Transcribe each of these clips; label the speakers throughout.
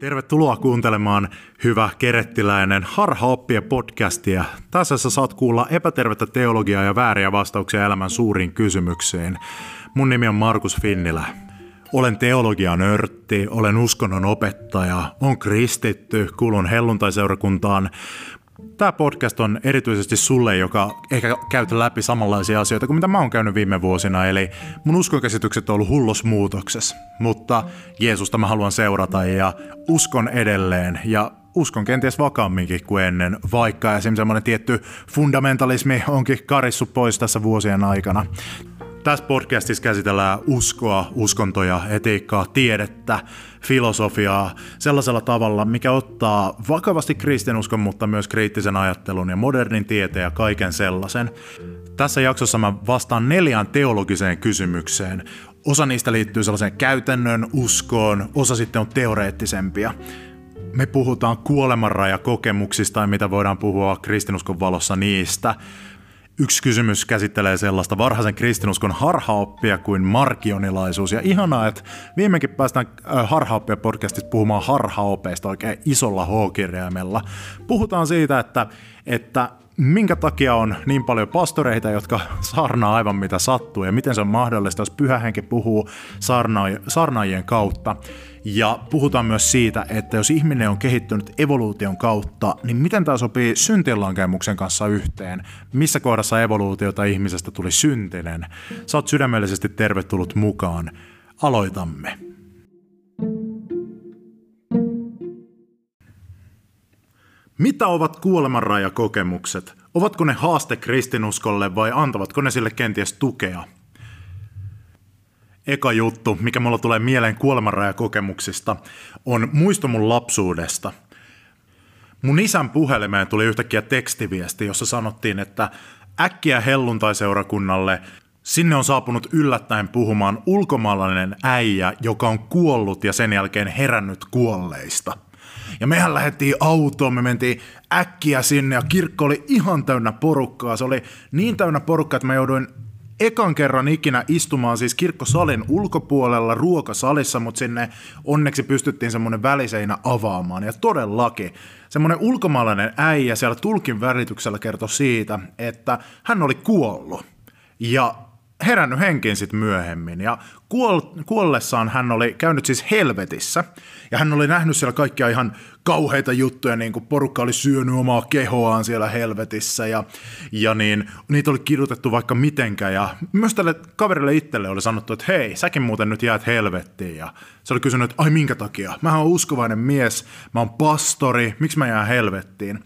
Speaker 1: Tervetuloa kuuntelemaan hyvä kerettiläinen harhaoppia podcastia. Tässä sä saat kuulla epätervettä teologiaa ja vääriä vastauksia elämän suuriin kysymyksiin. Mun nimi on Markus Finnilä. Olen teologian örtti, olen uskonnon opettaja, on kristitty, kuulun helluntaiseurakuntaan, Tämä podcast on erityisesti sulle, joka ehkä käytä läpi samanlaisia asioita kuin mitä mä oon käynyt viime vuosina. Eli mun uskonkäsitykset on ollut hullos muutoksessa, mutta Jeesusta mä haluan seurata ja uskon edelleen ja uskon kenties vakaamminkin kuin ennen, vaikka esimerkiksi semmoinen tietty fundamentalismi onkin karissu pois tässä vuosien aikana. Tässä podcastissa käsitellään uskoa, uskontoja, etiikkaa, tiedettä, filosofiaa sellaisella tavalla, mikä ottaa vakavasti kristinuskon, mutta myös kriittisen ajattelun ja modernin tieteen ja kaiken sellaisen. Tässä jaksossa mä vastaan neljään teologiseen kysymykseen. Osa niistä liittyy sellaiseen käytännön uskoon, osa sitten on teoreettisempia. Me puhutaan kuolemanrajakokemuksista ja mitä voidaan puhua kristinuskon valossa niistä – Yksi kysymys käsittelee sellaista varhaisen kristinuskon harhaoppia kuin markionilaisuus. Ja ihanaa, että viimeinkin päästään äh, harhaoppia podcastissa puhumaan harhaopeista oikein isolla H-kirjaimella. Puhutaan siitä, että, että minkä takia on niin paljon pastoreita, jotka saarnaa aivan mitä sattuu ja miten se on mahdollista, jos pyhä henki puhuu saarnaajien kautta. Ja puhutaan myös siitä, että jos ihminen on kehittynyt evoluution kautta, niin miten tämä sopii syntienlankemuksen kanssa yhteen? Missä kohdassa evoluutiota ihmisestä tuli syntinen? Sä oot sydämellisesti tervetullut mukaan. Aloitamme. Mitä ovat kuolemanrajakokemukset? Ovatko ne haaste kristinuskolle vai antavatko ne sille kenties tukea? Eka juttu, mikä mulla tulee mieleen kuolemanrajakokemuksista, on muisto mun lapsuudesta. Mun isän puhelimeen tuli yhtäkkiä tekstiviesti, jossa sanottiin, että äkkiä helluntaiseurakunnalle Sinne on saapunut yllättäen puhumaan ulkomaalainen äijä, joka on kuollut ja sen jälkeen herännyt kuolleista. Ja mehän lähdettiin autoon, me mentiin äkkiä sinne ja kirkko oli ihan täynnä porukkaa. Se oli niin täynnä porukkaa, että mä jouduin ekan kerran ikinä istumaan siis kirkkosalin ulkopuolella ruokasalissa, mutta sinne onneksi pystyttiin semmoinen väliseinä avaamaan. Ja todellakin semmoinen ulkomaalainen äijä siellä tulkin välityksellä kertoi siitä, että hän oli kuollut. Ja herännyt henkiin sitten myöhemmin. Ja kuol- kuollessaan hän oli käynyt siis helvetissä. Ja hän oli nähnyt siellä kaikkia ihan kauheita juttuja, niin kuin porukka oli syönyt omaa kehoaan siellä helvetissä. Ja, ja niin, niitä oli kirjoitettu vaikka mitenkä. Ja myös tälle kaverille itselle oli sanottu, että hei, säkin muuten nyt jäät helvettiin. Ja se oli kysynyt, että ai minkä takia? Mä oon uskovainen mies, mä oon pastori, miksi mä jään helvettiin?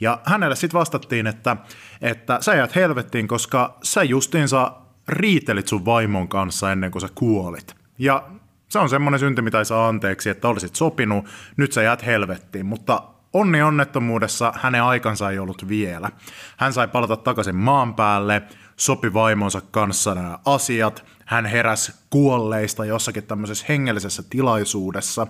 Speaker 1: Ja hänelle sitten vastattiin, että, että sä jäät helvettiin, koska sä justiinsa riitelit sun vaimon kanssa ennen kuin sä kuolit. Ja se on semmoinen synti, mitä ei saa anteeksi, että olisit sopinut, nyt sä jäät helvettiin, mutta onni onnettomuudessa hänen aikansa ei ollut vielä. Hän sai palata takaisin maan päälle, sopi vaimonsa kanssa nämä asiat, hän heräsi kuolleista jossakin tämmöisessä hengellisessä tilaisuudessa,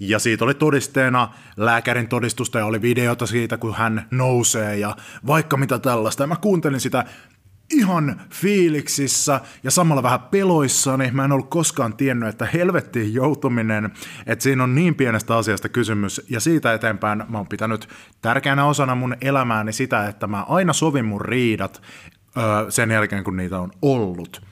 Speaker 1: ja siitä oli todisteena lääkärin todistusta ja oli videota siitä, kun hän nousee ja vaikka mitä tällaista. Ja mä kuuntelin sitä ihan fiiliksissä ja samalla vähän peloissani. Mä en ollut koskaan tiennyt, että helvettiin joutuminen, että siinä on niin pienestä asiasta kysymys. Ja siitä eteenpäin mä oon pitänyt tärkeänä osana mun elämääni sitä, että mä aina sovin mun riidat öö, sen jälkeen, kun niitä on ollut.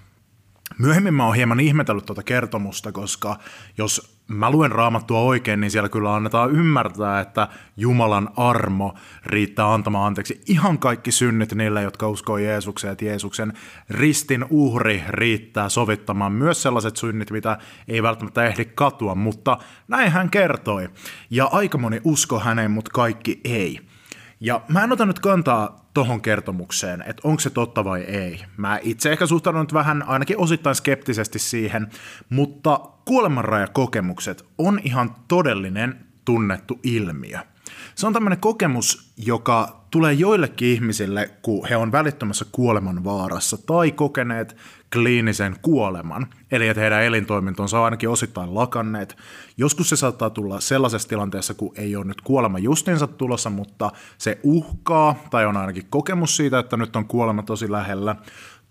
Speaker 1: Myöhemmin mä oon hieman ihmetellyt tuota kertomusta, koska jos mä luen raamattua oikein, niin siellä kyllä annetaan ymmärtää, että Jumalan armo riittää antamaan anteeksi ihan kaikki synnit niille, jotka uskoo Jeesukseen, että Jeesuksen ristin uhri riittää sovittamaan myös sellaiset synnit, mitä ei välttämättä ehdi katua, mutta näin hän kertoi. Ja aika moni usko häneen, mutta kaikki ei. Ja mä en ota nyt kantaa tohon kertomukseen, että onko se totta vai ei. Mä itse ehkä suhtaudun nyt vähän ainakin osittain skeptisesti siihen, mutta kuolemanrajakokemukset on ihan todellinen tunnettu ilmiö. Se on tämmöinen kokemus, joka tulee joillekin ihmisille, kun he on välittömässä kuoleman vaarassa tai kokeneet kliinisen kuoleman, eli että heidän elintoimintonsa on ainakin osittain lakanneet. Joskus se saattaa tulla sellaisessa tilanteessa, kun ei ole nyt kuolema justinsa tulossa, mutta se uhkaa, tai on ainakin kokemus siitä, että nyt on kuolema tosi lähellä.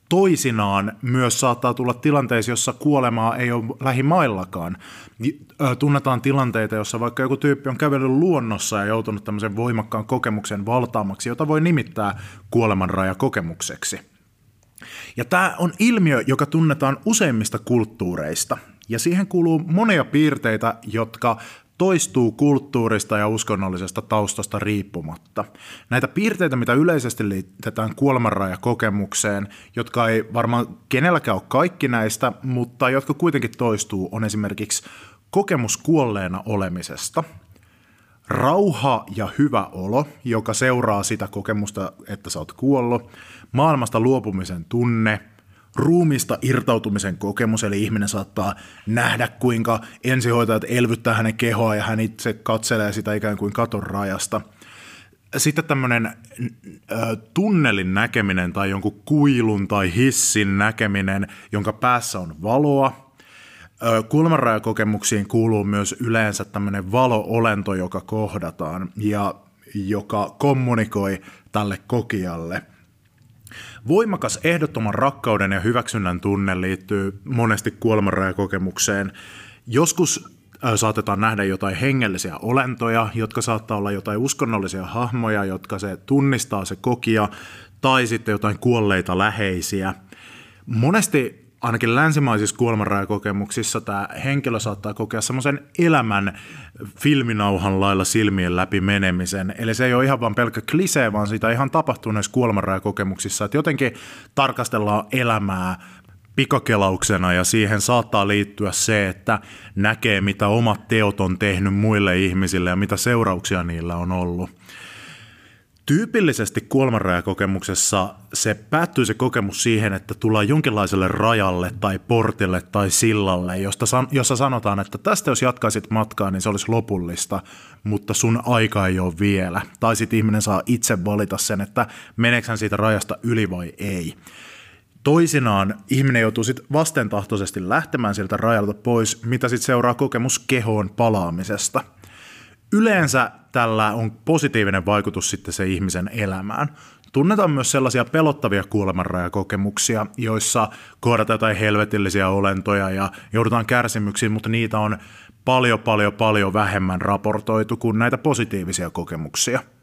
Speaker 1: Toisinaan myös saattaa tulla tilanteissa, jossa kuolemaa ei ole lähimaillakaan. Tunnetaan tilanteita, jossa vaikka joku tyyppi on kävellyt luonnossa ja joutunut tämmöisen voimakkaan kokemuksen valtaamaksi, jota voi nimittää kuolemanrajakokemukseksi. Ja tämä on ilmiö, joka tunnetaan useimmista kulttuureista. Ja siihen kuuluu monia piirteitä, jotka toistuu kulttuurista ja uskonnollisesta taustasta riippumatta. Näitä piirteitä, mitä yleisesti liitetään kuolemanrajakokemukseen, jotka ei varmaan kenelläkään ole kaikki näistä, mutta jotka kuitenkin toistuu, on esimerkiksi kokemus kuolleena olemisesta, rauha ja hyvä olo, joka seuraa sitä kokemusta, että sä oot kuollut, maailmasta luopumisen tunne – ruumista irtautumisen kokemus, eli ihminen saattaa nähdä, kuinka ensihoitajat elvyttää hänen kehoa ja hän itse katselee sitä ikään kuin katon rajasta. Sitten tämmöinen tunnelin näkeminen tai jonkun kuilun tai hissin näkeminen, jonka päässä on valoa. Kulmanrajakokemuksiin kuuluu myös yleensä tämmöinen valo-olento, joka kohdataan ja joka kommunikoi tälle kokijalle – Voimakas ehdottoman rakkauden ja hyväksynnän tunne liittyy monesti kuolemanrajakokemukseen. Joskus saatetaan nähdä jotain hengellisiä olentoja, jotka saattaa olla jotain uskonnollisia hahmoja, jotka se tunnistaa se kokija, tai sitten jotain kuolleita läheisiä. Monesti ainakin länsimaisissa kuolemanrajakokemuksissa tämä henkilö saattaa kokea semmoisen elämän filminauhan lailla silmien läpi menemisen. Eli se ei ole ihan vain pelkkä klisee, vaan sitä ihan tapahtuu näissä kuolemanrajakokemuksissa, että jotenkin tarkastellaan elämää pikakelauksena ja siihen saattaa liittyä se, että näkee mitä omat teot on tehnyt muille ihmisille ja mitä seurauksia niillä on ollut. Tyypillisesti kuolemanrajakokemuksessa se päättyy se kokemus siihen, että tullaan jonkinlaiselle rajalle tai portille tai sillalle, josta, jossa sanotaan, että tästä jos jatkaisit matkaa, niin se olisi lopullista, mutta sun aika ei ole vielä. Tai sitten ihminen saa itse valita sen, että meneekö hän siitä rajasta yli vai ei. Toisinaan ihminen joutuu sitten vastentahtoisesti lähtemään sieltä rajalta pois, mitä sitten seuraa kokemus kehoon palaamisesta – Yleensä tällä on positiivinen vaikutus sitten se ihmisen elämään. Tunnetaan myös sellaisia pelottavia kuolemanrajakokemuksia, joissa kohdataan jotain helvetillisiä olentoja ja joudutaan kärsimyksiin, mutta niitä on paljon, paljon, paljon vähemmän raportoitu kuin näitä positiivisia kokemuksia –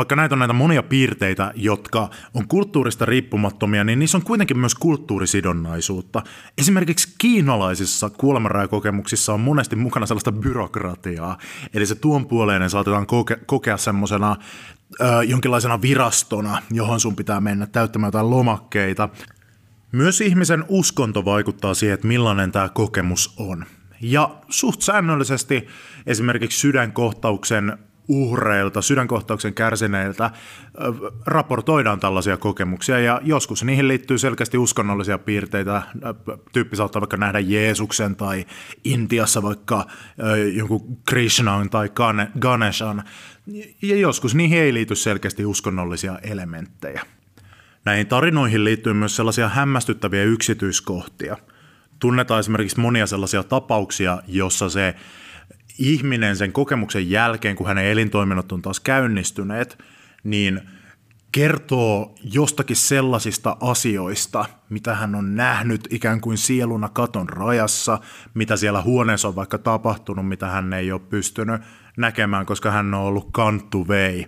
Speaker 1: vaikka näitä on näitä monia piirteitä, jotka on kulttuurista riippumattomia, niin niissä on kuitenkin myös kulttuurisidonnaisuutta. Esimerkiksi kiinalaisissa kuolemanrajakokemuksissa on monesti mukana sellaista byrokratiaa, eli se tuon puoleinen saatetaan koke- kokea semmoisena jonkinlaisena virastona, johon sun pitää mennä täyttämään jotain lomakkeita. Myös ihmisen uskonto vaikuttaa siihen, että millainen tämä kokemus on. Ja suht säännöllisesti esimerkiksi sydänkohtauksen uhreilta, sydänkohtauksen kärsineiltä raportoidaan tällaisia kokemuksia ja joskus niihin liittyy selkeästi uskonnollisia piirteitä. Tyyppi saattaa vaikka nähdä Jeesuksen tai Intiassa vaikka jonkun Krishnan tai Ganeshan ja joskus niihin ei liity selkeästi uskonnollisia elementtejä. Näihin tarinoihin liittyy myös sellaisia hämmästyttäviä yksityiskohtia. Tunnetaan esimerkiksi monia sellaisia tapauksia, jossa se ihminen sen kokemuksen jälkeen, kun hänen elintoiminnot on taas käynnistyneet, niin kertoo jostakin sellaisista asioista, mitä hän on nähnyt ikään kuin sieluna katon rajassa, mitä siellä huoneessa on vaikka tapahtunut, mitä hän ei ole pystynyt näkemään, koska hän on ollut kanttu vei.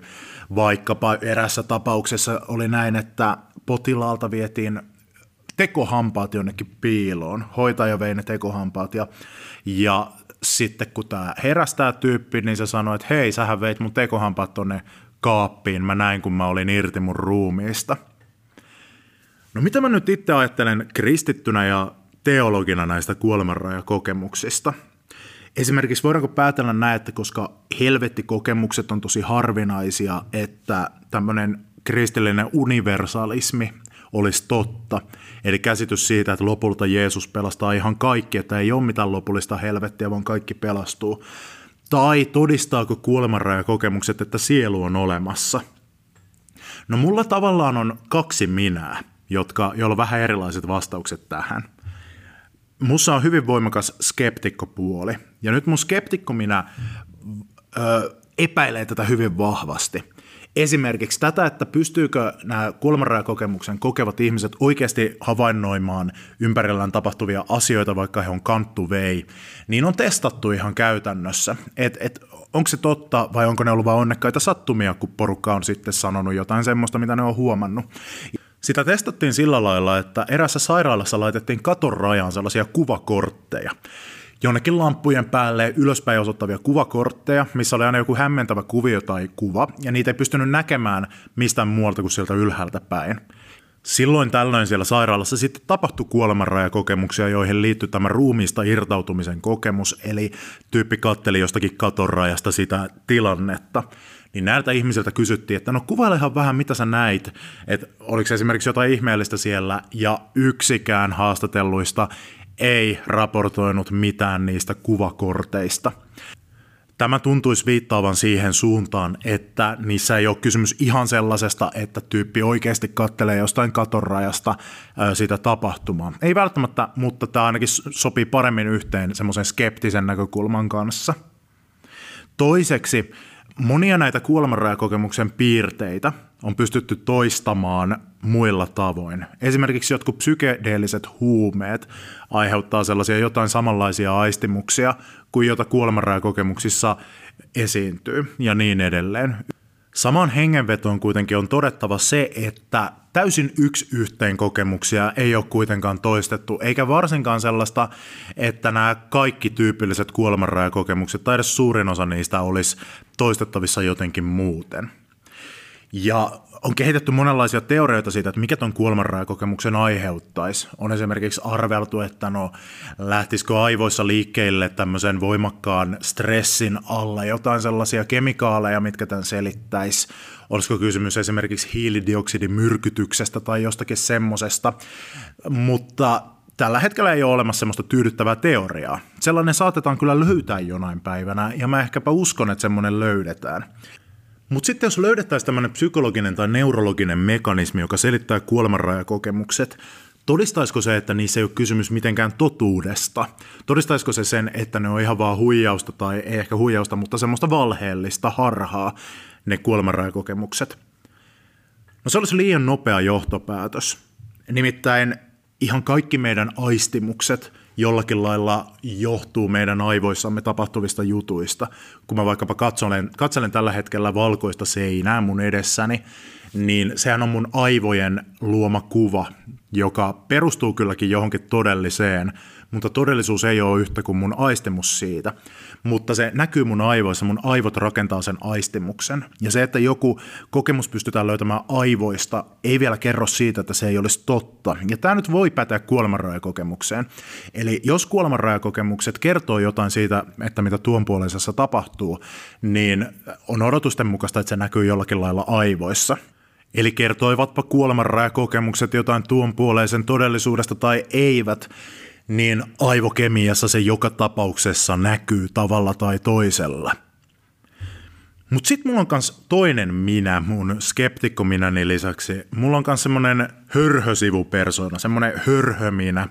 Speaker 1: Vaikkapa erässä tapauksessa oli näin, että potilaalta vietiin tekohampaat jonnekin piiloon. Hoitaja vei ne tekohampaat ja, ja sitten kun tämä herästää tyyppi, niin se sanoi, että hei, sähän veit mun tekohampaat tonne kaappiin, mä näin kun mä olin irti mun ruumiista. No mitä mä nyt itse ajattelen kristittynä ja teologina näistä kuolemanrajakokemuksista? Esimerkiksi voidaanko päätellä näin, että koska helvettikokemukset on tosi harvinaisia, että tämmöinen kristillinen universalismi olisi totta. Eli käsitys siitä, että lopulta Jeesus pelastaa ihan kaikki, että ei ole mitään lopullista helvettiä, vaan kaikki pelastuu. Tai todistaako kuolemanrajakokemukset, että sielu on olemassa? No mulla tavallaan on kaksi minää, jotka, joilla on vähän erilaiset vastaukset tähän. Mussa on hyvin voimakas skeptikkopuoli. Ja nyt mun skeptikko minä ö, epäilee tätä hyvin vahvasti. Esimerkiksi tätä, että pystyykö nämä kuolemanrajakokemuksen kokevat ihmiset oikeasti havainnoimaan ympärillään tapahtuvia asioita, vaikka he on kanttu vei, niin on testattu ihan käytännössä. Et, et, onko se totta vai onko ne ollut vain onnekkaita sattumia, kun porukka on sitten sanonut jotain semmoista, mitä ne on huomannut. Sitä testattiin sillä lailla, että erässä sairaalassa laitettiin katon rajaan sellaisia kuvakortteja jonnekin lampujen päälle ylöspäin osoittavia kuvakortteja, missä oli aina joku hämmentävä kuvio tai kuva, ja niitä ei pystynyt näkemään mistään muualta kuin sieltä ylhäältä päin. Silloin tällöin siellä sairaalassa sitten tapahtui kuolemanrajakokemuksia, joihin liittyi tämä ruumiista irtautumisen kokemus, eli tyyppi katteli jostakin katorajasta sitä tilannetta. Niin näiltä ihmisiltä kysyttiin, että no kuvailehan vähän mitä sä näit, että oliko esimerkiksi jotain ihmeellistä siellä, ja yksikään haastatelluista ei raportoinut mitään niistä kuvakorteista. Tämä tuntuisi viittaavan siihen suuntaan, että niissä ei ole kysymys ihan sellaisesta, että tyyppi oikeasti kattelee jostain katorajasta sitä tapahtumaa. Ei välttämättä, mutta tämä ainakin sopii paremmin yhteen semmoisen skeptisen näkökulman kanssa. Toiseksi, monia näitä kuolemanrajakokemuksen piirteitä on pystytty toistamaan muilla tavoin. Esimerkiksi jotkut psykedeelliset huumeet aiheuttaa sellaisia jotain samanlaisia aistimuksia kuin jota kuolemanrajakokemuksissa esiintyy ja niin edelleen. Saman hengenvetoon kuitenkin on todettava se, että täysin yksi yhteen kokemuksia ei ole kuitenkaan toistettu, eikä varsinkaan sellaista, että nämä kaikki tyypilliset kuolemanrajakokemukset tai edes suurin osa niistä olisi toistettavissa jotenkin muuten. Ja on kehitetty monenlaisia teorioita siitä, että mikä tuon kuolemanrajakokemuksen aiheuttaisi. On esimerkiksi arveltu, että no lähtisikö aivoissa liikkeelle tämmöisen voimakkaan stressin alla jotain sellaisia kemikaaleja, mitkä tämän selittäisi. Olisiko kysymys esimerkiksi hiilidioksidimyrkytyksestä tai jostakin semmosesta. Mutta tällä hetkellä ei ole olemassa semmoista tyydyttävää teoriaa. Sellainen saatetaan kyllä löytää jonain päivänä, ja mä ehkäpä uskon, että semmoinen löydetään. Mutta sitten jos löydettäisiin tämmöinen psykologinen tai neurologinen mekanismi, joka selittää kuolemanrajakokemukset, todistaisiko se, että niissä ei ole kysymys mitenkään totuudesta? Todistaisiko se sen, että ne on ihan vaan huijausta tai ei ehkä huijausta, mutta semmoista valheellista harhaa, ne kuolemanrajakokemukset? No se olisi liian nopea johtopäätös. Nimittäin ihan kaikki meidän aistimukset – jollakin lailla johtuu meidän aivoissamme tapahtuvista jutuista. Kun mä vaikkapa katselen, katselen tällä hetkellä valkoista seinää mun edessäni, niin sehän on mun aivojen luoma kuva, joka perustuu kylläkin johonkin todelliseen, mutta todellisuus ei ole yhtä kuin mun aistimus siitä. Mutta se näkyy mun aivoissa, mun aivot rakentaa sen aistimuksen. Ja se, että joku kokemus pystytään löytämään aivoista, ei vielä kerro siitä, että se ei olisi totta. Ja tämä nyt voi päteä kuolemanrajakokemukseen. Eli jos kuolemanrajakokemukset kertoo jotain siitä, että mitä tuon puoleisessa tapahtuu, niin on odotusten mukaista, että se näkyy jollakin lailla aivoissa. Eli kertoivatpa kuolemanrajakokemukset jotain tuon puoleisen todellisuudesta tai eivät, niin aivokemiassa se joka tapauksessa näkyy tavalla tai toisella. Mutta sitten mulla on myös toinen minä, mun skeptikkominäni lisäksi. Mulla on myös semmoinen hörhösivupersona, semmoinen hörhöminä,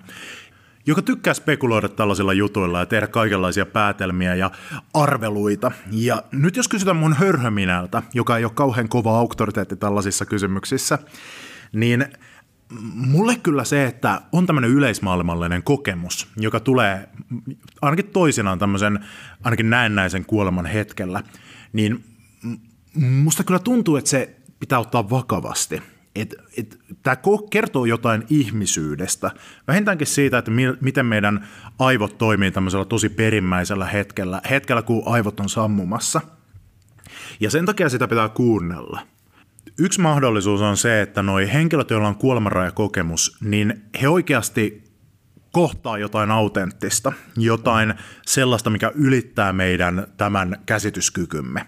Speaker 1: joka tykkää spekuloida tällaisilla jutuilla ja tehdä kaikenlaisia päätelmiä ja arveluita. Ja nyt jos kysytään mun hörhöminältä, joka ei ole kauhean kova auktoriteetti tällaisissa kysymyksissä, niin mulle kyllä se, että on tämmöinen yleismaailmallinen kokemus, joka tulee ainakin toisinaan tämmöisen ainakin näennäisen kuoleman hetkellä, niin musta kyllä tuntuu, että se pitää ottaa vakavasti. Tämä kertoo jotain ihmisyydestä, vähintäänkin siitä, että mi- miten meidän aivot toimii tämmöisellä tosi perimmäisellä hetkellä, hetkellä kun aivot on sammumassa. Ja sen takia sitä pitää kuunnella. Yksi mahdollisuus on se, että noi henkilöt, joilla on kuolemanrajakokemus, niin he oikeasti kohtaa jotain autenttista, jotain sellaista, mikä ylittää meidän tämän käsityskykymme.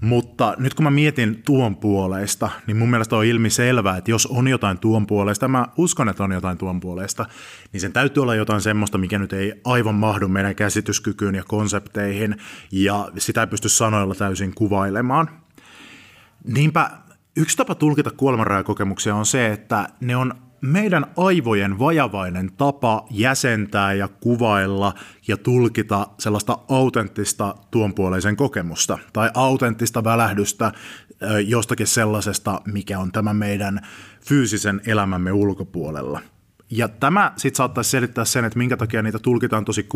Speaker 1: Mutta nyt kun mä mietin tuon puoleista, niin mun mielestä on ilmi selvää, että jos on jotain tuon puolesta, mä uskon, että on jotain tuon puolesta, niin sen täytyy olla jotain semmoista, mikä nyt ei aivan mahdu meidän käsityskykyyn ja konsepteihin, ja sitä ei pysty sanoilla täysin kuvailemaan. Niinpä Yksi tapa tulkita kuolemanrajakokemuksia on se, että ne on meidän aivojen vajavainen tapa jäsentää ja kuvailla ja tulkita sellaista autenttista tuonpuoleisen kokemusta tai autenttista välähdystä jostakin sellaisesta, mikä on tämä meidän fyysisen elämämme ulkopuolella. Ja tämä sitten saattaisi selittää sen, että minkä takia niitä tulkitaan tosi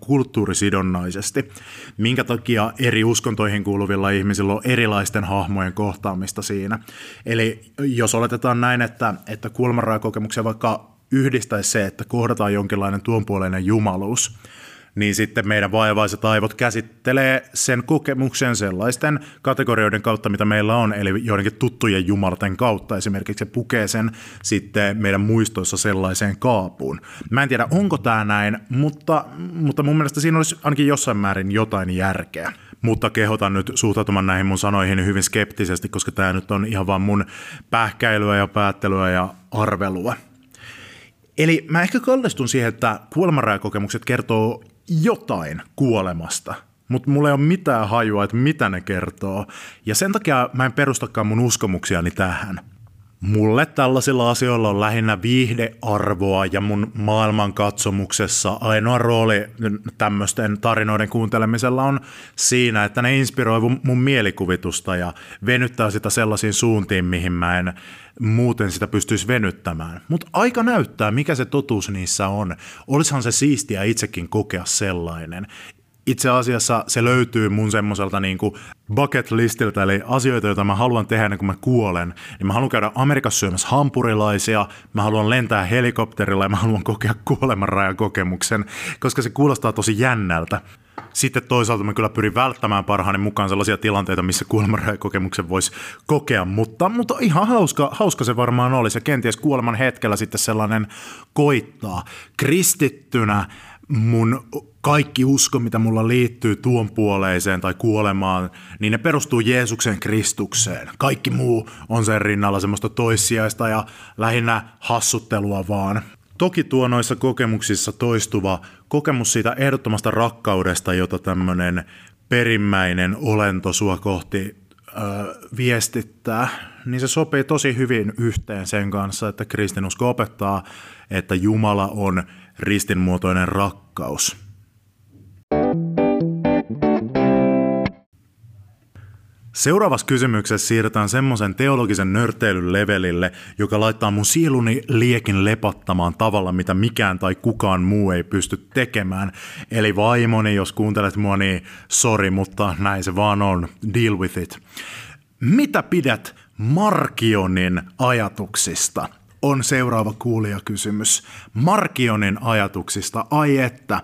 Speaker 1: kulttuurisidonnaisesti, minkä takia eri uskontoihin kuuluvilla ihmisillä on erilaisten hahmojen kohtaamista siinä. Eli jos oletetaan näin, että, että kuolemanrajakokemuksia vaikka yhdistäisi se, että kohdataan jonkinlainen tuonpuoleinen jumaluus, niin sitten meidän vaivaiset aivot käsittelee sen kokemuksen sellaisten kategorioiden kautta, mitä meillä on, eli joidenkin tuttujen jumalten kautta. Esimerkiksi se pukee sen sitten meidän muistoissa sellaiseen kaapuun. Mä en tiedä, onko tämä näin, mutta, mutta mun mielestä siinä olisi ainakin jossain määrin jotain järkeä mutta kehotan nyt suhtautumaan näihin mun sanoihin hyvin skeptisesti, koska tämä nyt on ihan vaan mun pähkäilyä ja päättelyä ja arvelua. Eli mä ehkä kallistun siihen, että kuolemanrajakokemukset kertoo jotain kuolemasta, mutta mulla ei ole mitään hajua, että mitä ne kertoo. Ja sen takia mä en perustakaan mun uskomuksiani tähän. Mulle tällaisilla asioilla on lähinnä viihdearvoa ja mun maailmankatsomuksessa ainoa rooli tämmöisten tarinoiden kuuntelemisella on siinä, että ne inspiroi mun mielikuvitusta ja venyttää sitä sellaisiin suuntiin, mihin mä en muuten sitä pystyisi venyttämään. Mutta aika näyttää, mikä se totuus niissä on. Olisihan se siistiä itsekin kokea sellainen itse asiassa se löytyy mun semmoiselta niin bucket listiltä, eli asioita, joita mä haluan tehdä ennen kuin mä kuolen. Niin mä haluan käydä Amerikassa syömässä hampurilaisia, mä haluan lentää helikopterilla ja mä haluan kokea kuolemanrajakokemuksen, koska se kuulostaa tosi jännältä. Sitten toisaalta mä kyllä pyrin välttämään parhaani mukaan sellaisia tilanteita, missä kuolemanrajakokemuksen voisi kokea, mutta, mutta ihan hauska, hauska se varmaan olisi ja kenties kuoleman hetkellä sitten sellainen koittaa. Kristittynä mun kaikki usko, mitä mulla liittyy tuon puoleiseen tai kuolemaan, niin ne perustuu Jeesuksen Kristukseen. Kaikki muu on sen rinnalla semmoista toissijaista ja lähinnä hassuttelua vaan. Toki tuo noissa kokemuksissa toistuva kokemus siitä ehdottomasta rakkaudesta, jota tämmöinen perimmäinen olento sua kohti ö, viestittää, niin se sopii tosi hyvin yhteen sen kanssa, että kristinusko opettaa, että Jumala on ristinmuotoinen rakkaus. Seuraavassa kysymyksessä siirrytään semmoisen teologisen nörteilyn levelille, joka laittaa mun sieluni liekin lepattamaan tavalla, mitä mikään tai kukaan muu ei pysty tekemään. Eli vaimoni, jos kuuntelet mua, niin sorry, mutta näin se vaan on. Deal with it. Mitä pidät Markionin ajatuksista? On seuraava kuulijakysymys. Markionin ajatuksista, ai että,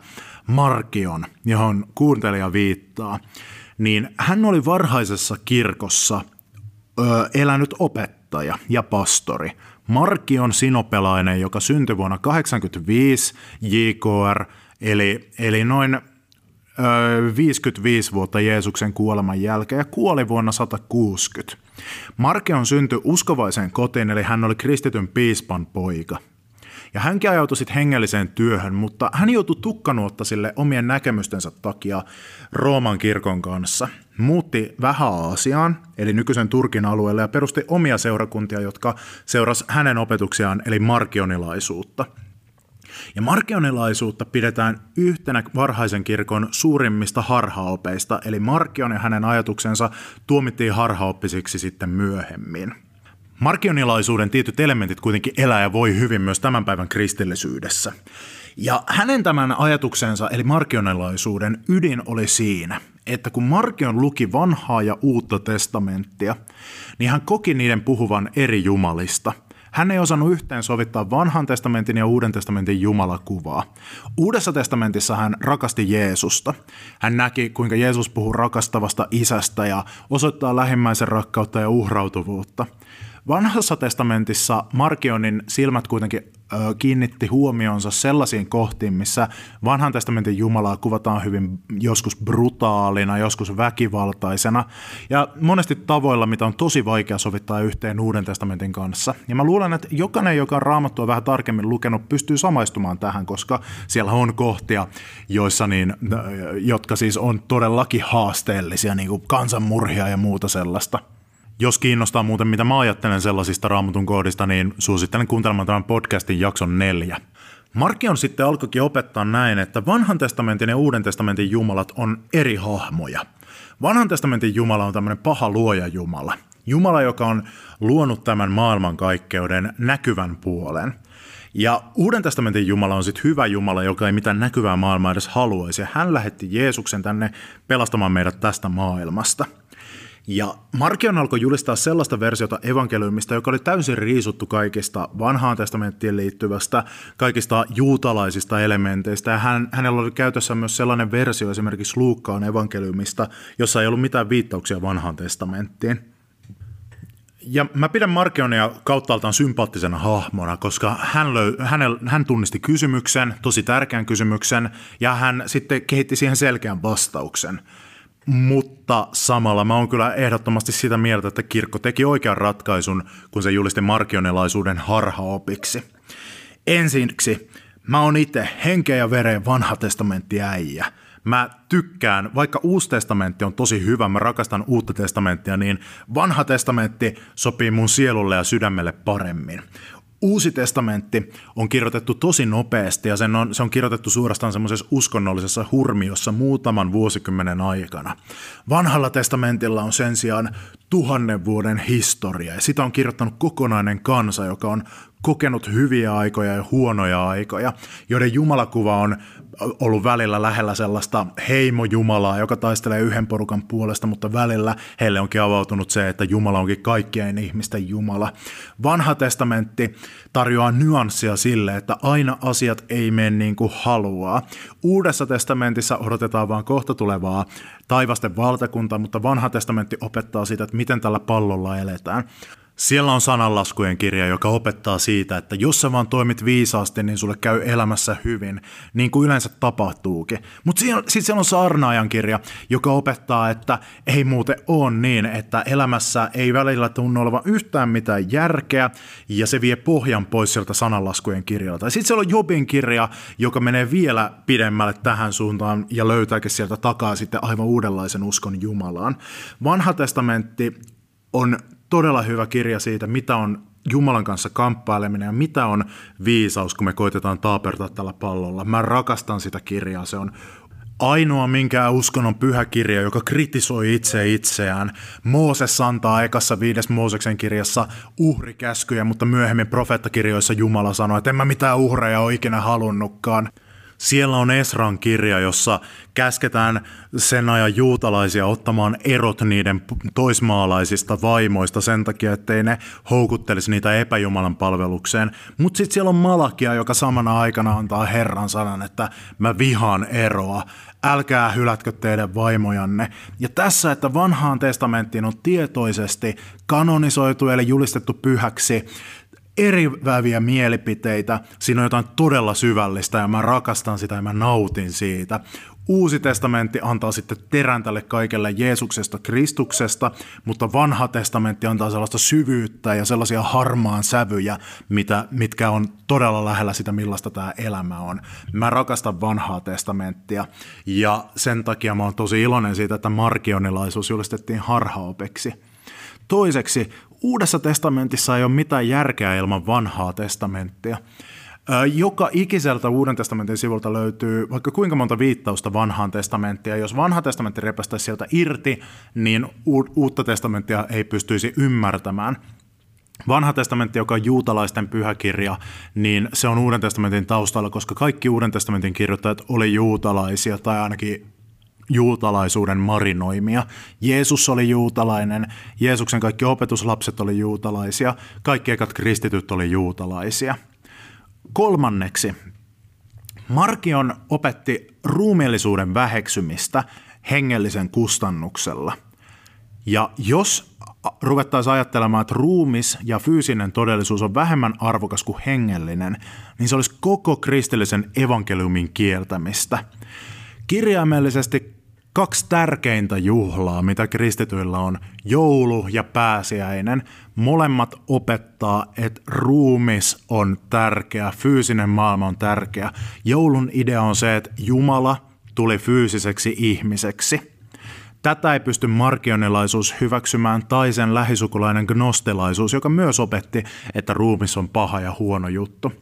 Speaker 1: Markion, johon kuuntelija viittaa niin hän oli varhaisessa kirkossa ö, elänyt opettaja ja pastori. Markion sinopelainen, joka syntyi vuonna 85 JKR, eli, eli noin ö, 55 vuotta Jeesuksen kuoleman jälkeen ja kuoli vuonna 160. Markion syntyi uskovaiseen kotiin, eli hän oli kristityn piispan poika – ja hänkin ajautui sitten hengelliseen työhön, mutta hän joutui tukkanuotta sille omien näkemystensä takia Rooman kirkon kanssa. Muutti vähän Aasiaan, eli nykyisen Turkin alueelle, ja perusti omia seurakuntia, jotka seurasi hänen opetuksiaan, eli markionilaisuutta. Ja markionilaisuutta pidetään yhtenä varhaisen kirkon suurimmista harhaopeista, eli Markion ja hänen ajatuksensa tuomittiin harhaoppisiksi sitten myöhemmin. Markionilaisuuden tietyt elementit kuitenkin elää ja voi hyvin myös tämän päivän kristillisyydessä. Ja hänen tämän ajatuksensa, eli markionilaisuuden ydin oli siinä, että kun Markion luki vanhaa ja uutta testamenttia, niin hän koki niiden puhuvan eri jumalista. Hän ei osannut yhteen sovittaa vanhan testamentin ja uuden testamentin jumalakuvaa. Uudessa testamentissa hän rakasti Jeesusta. Hän näki, kuinka Jeesus puhuu rakastavasta isästä ja osoittaa lähimmäisen rakkautta ja uhrautuvuutta. Vanhassa testamentissa Markionin silmät kuitenkin ö, kiinnitti huomionsa sellaisiin kohtiin, missä vanhan testamentin Jumalaa kuvataan hyvin joskus brutaalina, joskus väkivaltaisena ja monesti tavoilla, mitä on tosi vaikea sovittaa yhteen Uuden testamentin kanssa. Ja mä luulen, että jokainen, joka on raamattua vähän tarkemmin lukenut, pystyy samaistumaan tähän, koska siellä on kohtia, joissa niin, jotka siis on todellakin haasteellisia, niin kuin kansanmurhia ja muuta sellaista. Jos kiinnostaa muuten, mitä mä ajattelen sellaisista raamatun kohdista, niin suosittelen kuuntelemaan tämän podcastin jakson neljä. on sitten alkoikin opettaa näin, että vanhan testamentin ja uuden testamentin jumalat on eri hahmoja. Vanhan testamentin Jumala on tämmöinen paha luoja Jumala. Jumala, joka on luonut tämän maailmankaikkeuden näkyvän puolen. Ja Uuden testamentin Jumala on sitten hyvä Jumala, joka ei mitään näkyvää maailmaa edes haluaisi. Ja hän lähetti Jeesuksen tänne pelastamaan meidät tästä maailmasta – ja Markion alkoi julistaa sellaista versiota evankeliumista, joka oli täysin riisuttu kaikista vanhaan testamenttiin liittyvästä, kaikista juutalaisista elementeistä. Ja hän, hänellä oli käytössä myös sellainen versio esimerkiksi Luukkaan evankeliumista, jossa ei ollut mitään viittauksia vanhaan testamenttiin. Ja mä pidän Markionia kauttaaltaan sympaattisena hahmona, koska hän, löy, hänel, hän tunnisti kysymyksen, tosi tärkeän kysymyksen, ja hän sitten kehitti siihen selkeän vastauksen – mutta samalla mä oon kyllä ehdottomasti sitä mieltä, että kirkko teki oikean ratkaisun, kun se julisti markionelaisuuden harhaopiksi. Ensiksi, mä oon itse henkeä ja veren vanha testamentti äijä. Mä tykkään, vaikka uusi testamentti on tosi hyvä, mä rakastan uutta testamenttia, niin vanha testamentti sopii mun sielulle ja sydämelle paremmin. Uusi testamentti on kirjoitettu tosi nopeasti ja sen on, se on kirjoitettu suorastaan semmoisessa uskonnollisessa hurmiossa muutaman vuosikymmenen aikana. Vanhalla testamentilla on sen sijaan tuhannen vuoden historia ja sitä on kirjoittanut kokonainen kansa, joka on kokenut hyviä aikoja ja huonoja aikoja, joiden jumalakuva on ollut välillä lähellä sellaista heimojumalaa, joka taistelee yhden porukan puolesta, mutta välillä heille onkin avautunut se, että Jumala onkin kaikkien ihmisten Jumala. Vanha testamentti tarjoaa nyanssia sille, että aina asiat ei mene niin kuin haluaa. Uudessa testamentissa odotetaan vaan kohta tulevaa taivasten valtakuntaa, mutta vanha testamentti opettaa sitä, että miten tällä pallolla eletään. Siellä on sananlaskujen kirja, joka opettaa siitä, että jos sä vaan toimit viisaasti, niin sulle käy elämässä hyvin, niin kuin yleensä tapahtuukin. Mutta sitten siellä on saarnaajan kirja, joka opettaa, että ei muuten ole niin, että elämässä ei välillä tunnu olevan yhtään mitään järkeä, ja se vie pohjan pois sieltä sananlaskujen kirjalta. Sitten siellä on Jobin kirja, joka menee vielä pidemmälle tähän suuntaan ja löytääkin sieltä takaa sitten aivan uudenlaisen uskon Jumalaan. Vanha testamentti on todella hyvä kirja siitä, mitä on Jumalan kanssa kamppaileminen ja mitä on viisaus, kun me koitetaan taapertaa tällä pallolla. Mä rakastan sitä kirjaa, se on ainoa minkään uskonnon pyhä kirja, joka kritisoi itse itseään. Mooses antaa ekassa viides Mooseksen kirjassa uhrikäskyjä, mutta myöhemmin profeettakirjoissa Jumala sanoi, että en mä mitään uhreja ole ikinä halunnutkaan. Siellä on Esran kirja, jossa käsketään sen ajan juutalaisia ottamaan erot niiden toismaalaisista vaimoista sen takia, ettei ne houkuttelisi niitä epäjumalan palvelukseen. Mutta sitten siellä on Malakia, joka samana aikana antaa Herran sanan, että mä vihaan eroa. Älkää hylätkö teidän vaimojanne. Ja tässä, että vanhaan testamenttiin on tietoisesti kanonisoitu eli julistettu pyhäksi eriväviä mielipiteitä, siinä on jotain todella syvällistä ja mä rakastan sitä ja mä nautin siitä. Uusi testamentti antaa sitten terän tälle kaikelle Jeesuksesta, Kristuksesta, mutta vanha testamentti antaa sellaista syvyyttä ja sellaisia harmaan sävyjä, mitä, mitkä on todella lähellä sitä, millaista tämä elämä on. Mä rakastan vanhaa testamenttia ja sen takia mä oon tosi iloinen siitä, että markionilaisuus julistettiin harhaopeksi. Toiseksi, Uudessa testamentissa ei ole mitään järkeä ilman vanhaa testamenttia. Joka ikiseltä Uuden testamentin sivulta löytyy vaikka kuinka monta viittausta vanhaan testamenttia. Jos vanha testamentti repästäisi sieltä irti, niin uutta testamenttia ei pystyisi ymmärtämään. Vanha testamentti, joka on juutalaisten pyhäkirja, niin se on Uuden testamentin taustalla, koska kaikki Uuden testamentin kirjoittajat oli juutalaisia tai ainakin juutalaisuuden marinoimia. Jeesus oli juutalainen, Jeesuksen kaikki opetuslapset oli juutalaisia, kaikki ekat kristityt oli juutalaisia. Kolmanneksi, Markion opetti ruumiillisuuden väheksymistä hengellisen kustannuksella. Ja jos ruvettaisiin ajattelemaan, että ruumis ja fyysinen todellisuus on vähemmän arvokas kuin hengellinen, niin se olisi koko kristillisen evankeliumin kieltämistä – Kirjaimellisesti kaksi tärkeintä juhlaa, mitä kristityillä on, joulu ja pääsiäinen, molemmat opettaa, että ruumis on tärkeä, fyysinen maailma on tärkeä. Joulun idea on se, että Jumala tuli fyysiseksi ihmiseksi. Tätä ei pysty markionilaisuus hyväksymään tai sen lähisukulainen gnostelaisuus, joka myös opetti, että ruumis on paha ja huono juttu.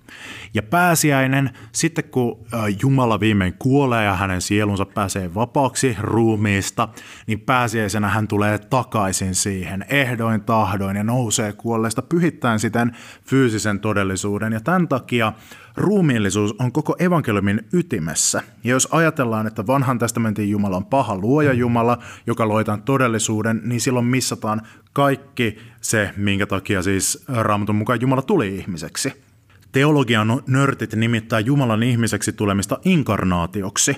Speaker 1: Ja pääsiäinen, sitten kun Jumala viimein kuolee ja hänen sielunsa pääsee vapaaksi ruumiista, niin pääsiäisenä hän tulee takaisin siihen ehdoin tahdoin ja nousee kuolleesta pyhittäen siten fyysisen todellisuuden. Ja tämän takia Ruumiillisuus on koko evankeliumin ytimessä. Ja jos ajatellaan, että vanhan testamentin Jumala on paha luoja Jumala, joka loitaan todellisuuden, niin silloin missataan kaikki se, minkä takia siis Raamatun mukaan Jumala tuli ihmiseksi. Teologian nörtit nimittää Jumalan ihmiseksi tulemista inkarnaatioksi.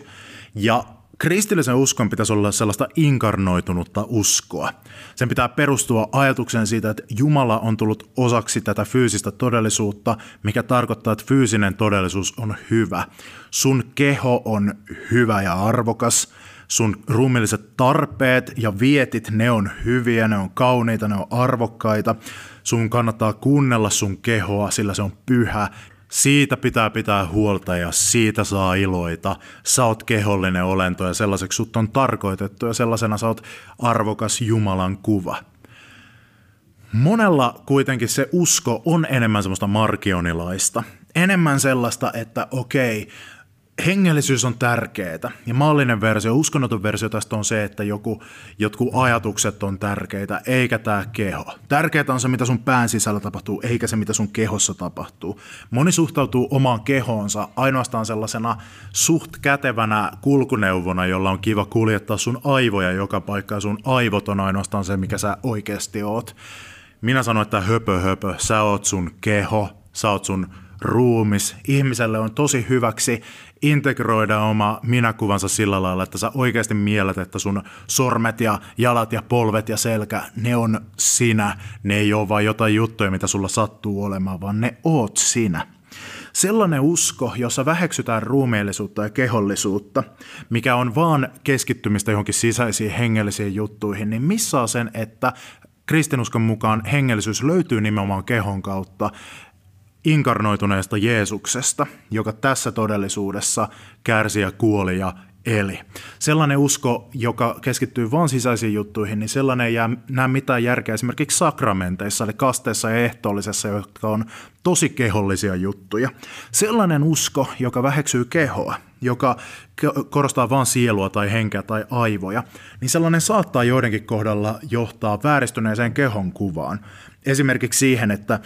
Speaker 1: Ja Kristillisen uskon pitäisi olla sellaista inkarnoitunutta uskoa. Sen pitää perustua ajatukseen siitä, että Jumala on tullut osaksi tätä fyysistä todellisuutta, mikä tarkoittaa, että fyysinen todellisuus on hyvä. Sun keho on hyvä ja arvokas, sun ruumilliset tarpeet ja vietit, ne on hyviä, ne on kauniita, ne on arvokkaita. Sun kannattaa kuunnella sun kehoa, sillä se on pyhä siitä pitää pitää huolta ja siitä saa iloita. Sä oot kehollinen olento ja sellaiseksi sut on tarkoitettu ja sellaisena sä oot arvokas Jumalan kuva. Monella kuitenkin se usko on enemmän semmoista markionilaista. Enemmän sellaista, että okei, hengellisyys on tärkeää ja maallinen versio, uskonnoton versio tästä on se, että joku, jotkut ajatukset on tärkeitä, eikä tämä keho. Tärkeää on se, mitä sun pään sisällä tapahtuu, eikä se, mitä sun kehossa tapahtuu. Moni suhtautuu omaan kehoonsa ainoastaan sellaisena suht kätevänä kulkuneuvona, jolla on kiva kuljettaa sun aivoja joka paikka, sun aivot on ainoastaan se, mikä sä oikeasti oot. Minä sanoin, että höpö höpö, sä oot sun keho, sä oot sun ruumis. Ihmiselle on tosi hyväksi integroida oma minäkuvansa sillä lailla, että sä oikeasti mielet, että sun sormet ja jalat ja polvet ja selkä, ne on sinä. Ne ei ole vain jotain juttuja, mitä sulla sattuu olemaan, vaan ne oot sinä. Sellainen usko, jossa väheksytään ruumiillisuutta ja kehollisuutta, mikä on vaan keskittymistä johonkin sisäisiin hengellisiin juttuihin, niin missaa sen, että kristinuskon mukaan hengellisyys löytyy nimenomaan kehon kautta, inkarnoituneesta Jeesuksesta, joka tässä todellisuudessa kärsi ja kuoli ja eli. Sellainen usko, joka keskittyy vain sisäisiin juttuihin, niin sellainen ei näe mitään järkeä esimerkiksi sakramenteissa, eli kasteessa ja ehtoollisessa, jotka on tosi kehollisia juttuja. Sellainen usko, joka väheksyy kehoa, joka korostaa vain sielua tai henkeä tai aivoja, niin sellainen saattaa joidenkin kohdalla johtaa vääristyneeseen kehon kuvaan. Esimerkiksi siihen, että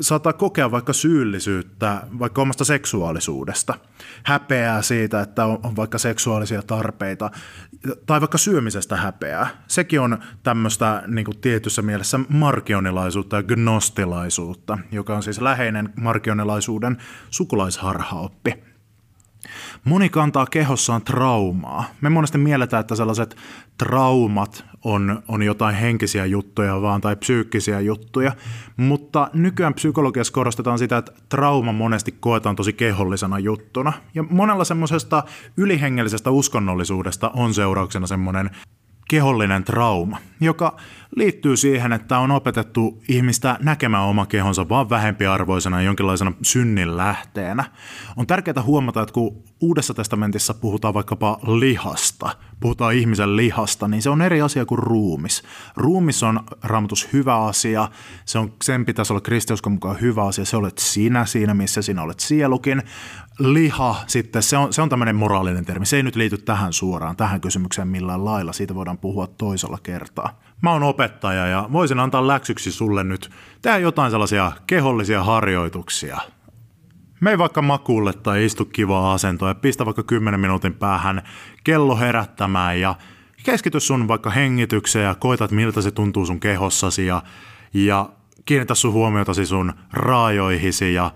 Speaker 1: saattaa kokea vaikka syyllisyyttä vaikka omasta seksuaalisuudesta, häpeää siitä, että on, vaikka seksuaalisia tarpeita, tai vaikka syömisestä häpeää. Sekin on tämmöistä niin kuin tietyssä mielessä markionilaisuutta ja gnostilaisuutta, joka on siis läheinen markionilaisuuden sukulaisharhaoppi. Moni kantaa kehossaan traumaa. Me monesti mielletään, että sellaiset traumat on, on jotain henkisiä juttuja vaan tai psyykkisiä juttuja, mutta nykyään psykologiassa korostetaan sitä, että trauma monesti koetaan tosi kehollisena juttuna. Ja monella semmoisesta ylihengellisestä uskonnollisuudesta on seurauksena semmoinen kehollinen trauma, joka liittyy siihen, että on opetettu ihmistä näkemään oma kehonsa vaan vähempiarvoisena jonkinlaisena synnin lähteenä. On tärkeää huomata, että kun Uudessa testamentissa puhutaan vaikkapa lihasta, puhutaan ihmisen lihasta, niin se on eri asia kuin ruumis. Ruumis on raamatus hyvä asia, se on, sen pitäisi olla kristiuskon mukaan hyvä asia, se olet sinä siinä, missä sinä olet sielukin. Liha sitten, se on, se on tämmöinen moraalinen termi, se ei nyt liity tähän suoraan, tähän kysymykseen millään lailla, siitä voidaan puhua toisella kertaa. Mä oon opettaja ja voisin antaa läksyksi sulle nyt tehdä jotain sellaisia kehollisia harjoituksia. Me vaikka makuulle tai istu kivaa asentoa ja pistä vaikka 10 minuutin päähän kello herättämään ja keskity sun vaikka hengitykseen ja koitat miltä se tuntuu sun kehossasi ja, ja kiinnitä sun huomiotasi sun raajoihisi ja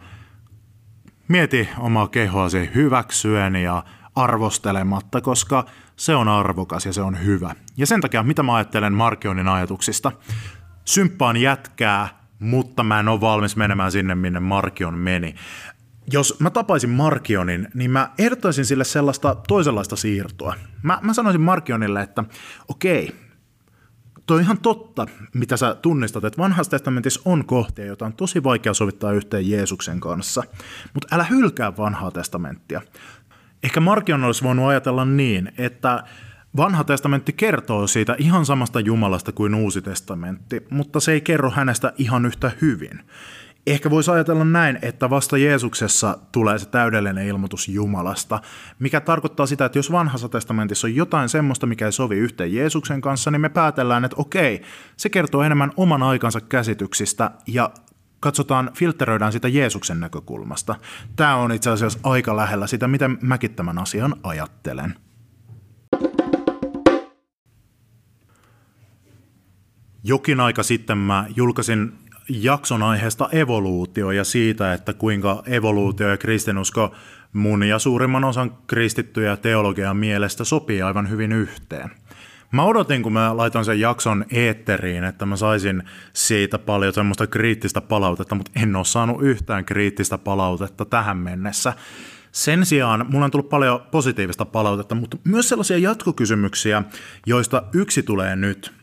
Speaker 1: mieti omaa kehoasi hyväksyen ja arvostelematta, koska se on arvokas ja se on hyvä. Ja sen takia, mitä mä ajattelen Markionin ajatuksista, symppaan jätkää, mutta mä en ole valmis menemään sinne, minne Markion meni. Jos mä tapaisin Markionin, niin mä ehdottaisin sille sellaista toisenlaista siirtoa. Mä, mä sanoisin Markionille, että okei, toi on ihan totta, mitä sä tunnistat, että vanhassa testamentissa on kohtia, joita on tosi vaikea sovittaa yhteen Jeesuksen kanssa. Mutta älä hylkää vanhaa testamenttia. Ehkä Markion olisi voinut ajatella niin, että Vanha testamentti kertoo siitä ihan samasta Jumalasta kuin Uusi testamentti, mutta se ei kerro hänestä ihan yhtä hyvin. Ehkä voisi ajatella näin, että vasta Jeesuksessa tulee se täydellinen ilmoitus Jumalasta, mikä tarkoittaa sitä, että jos vanhassa testamentissa on jotain semmoista, mikä ei sovi yhteen Jeesuksen kanssa, niin me päätellään, että okei, se kertoo enemmän oman aikansa käsityksistä ja katsotaan, filteröidään sitä Jeesuksen näkökulmasta. Tämä on itse asiassa aika lähellä sitä, miten mäkin tämän asian ajattelen. Jokin aika sitten mä julkaisin jakson aiheesta evoluutio ja siitä, että kuinka evoluutio ja kristinusko mun ja suurimman osan kristittyjä teologian mielestä sopii aivan hyvin yhteen. Mä odotin, kun mä laitan sen jakson eetteriin, että mä saisin siitä paljon semmoista kriittistä palautetta, mutta en ole saanut yhtään kriittistä palautetta tähän mennessä. Sen sijaan mulla on tullut paljon positiivista palautetta, mutta myös sellaisia jatkokysymyksiä, joista yksi tulee nyt –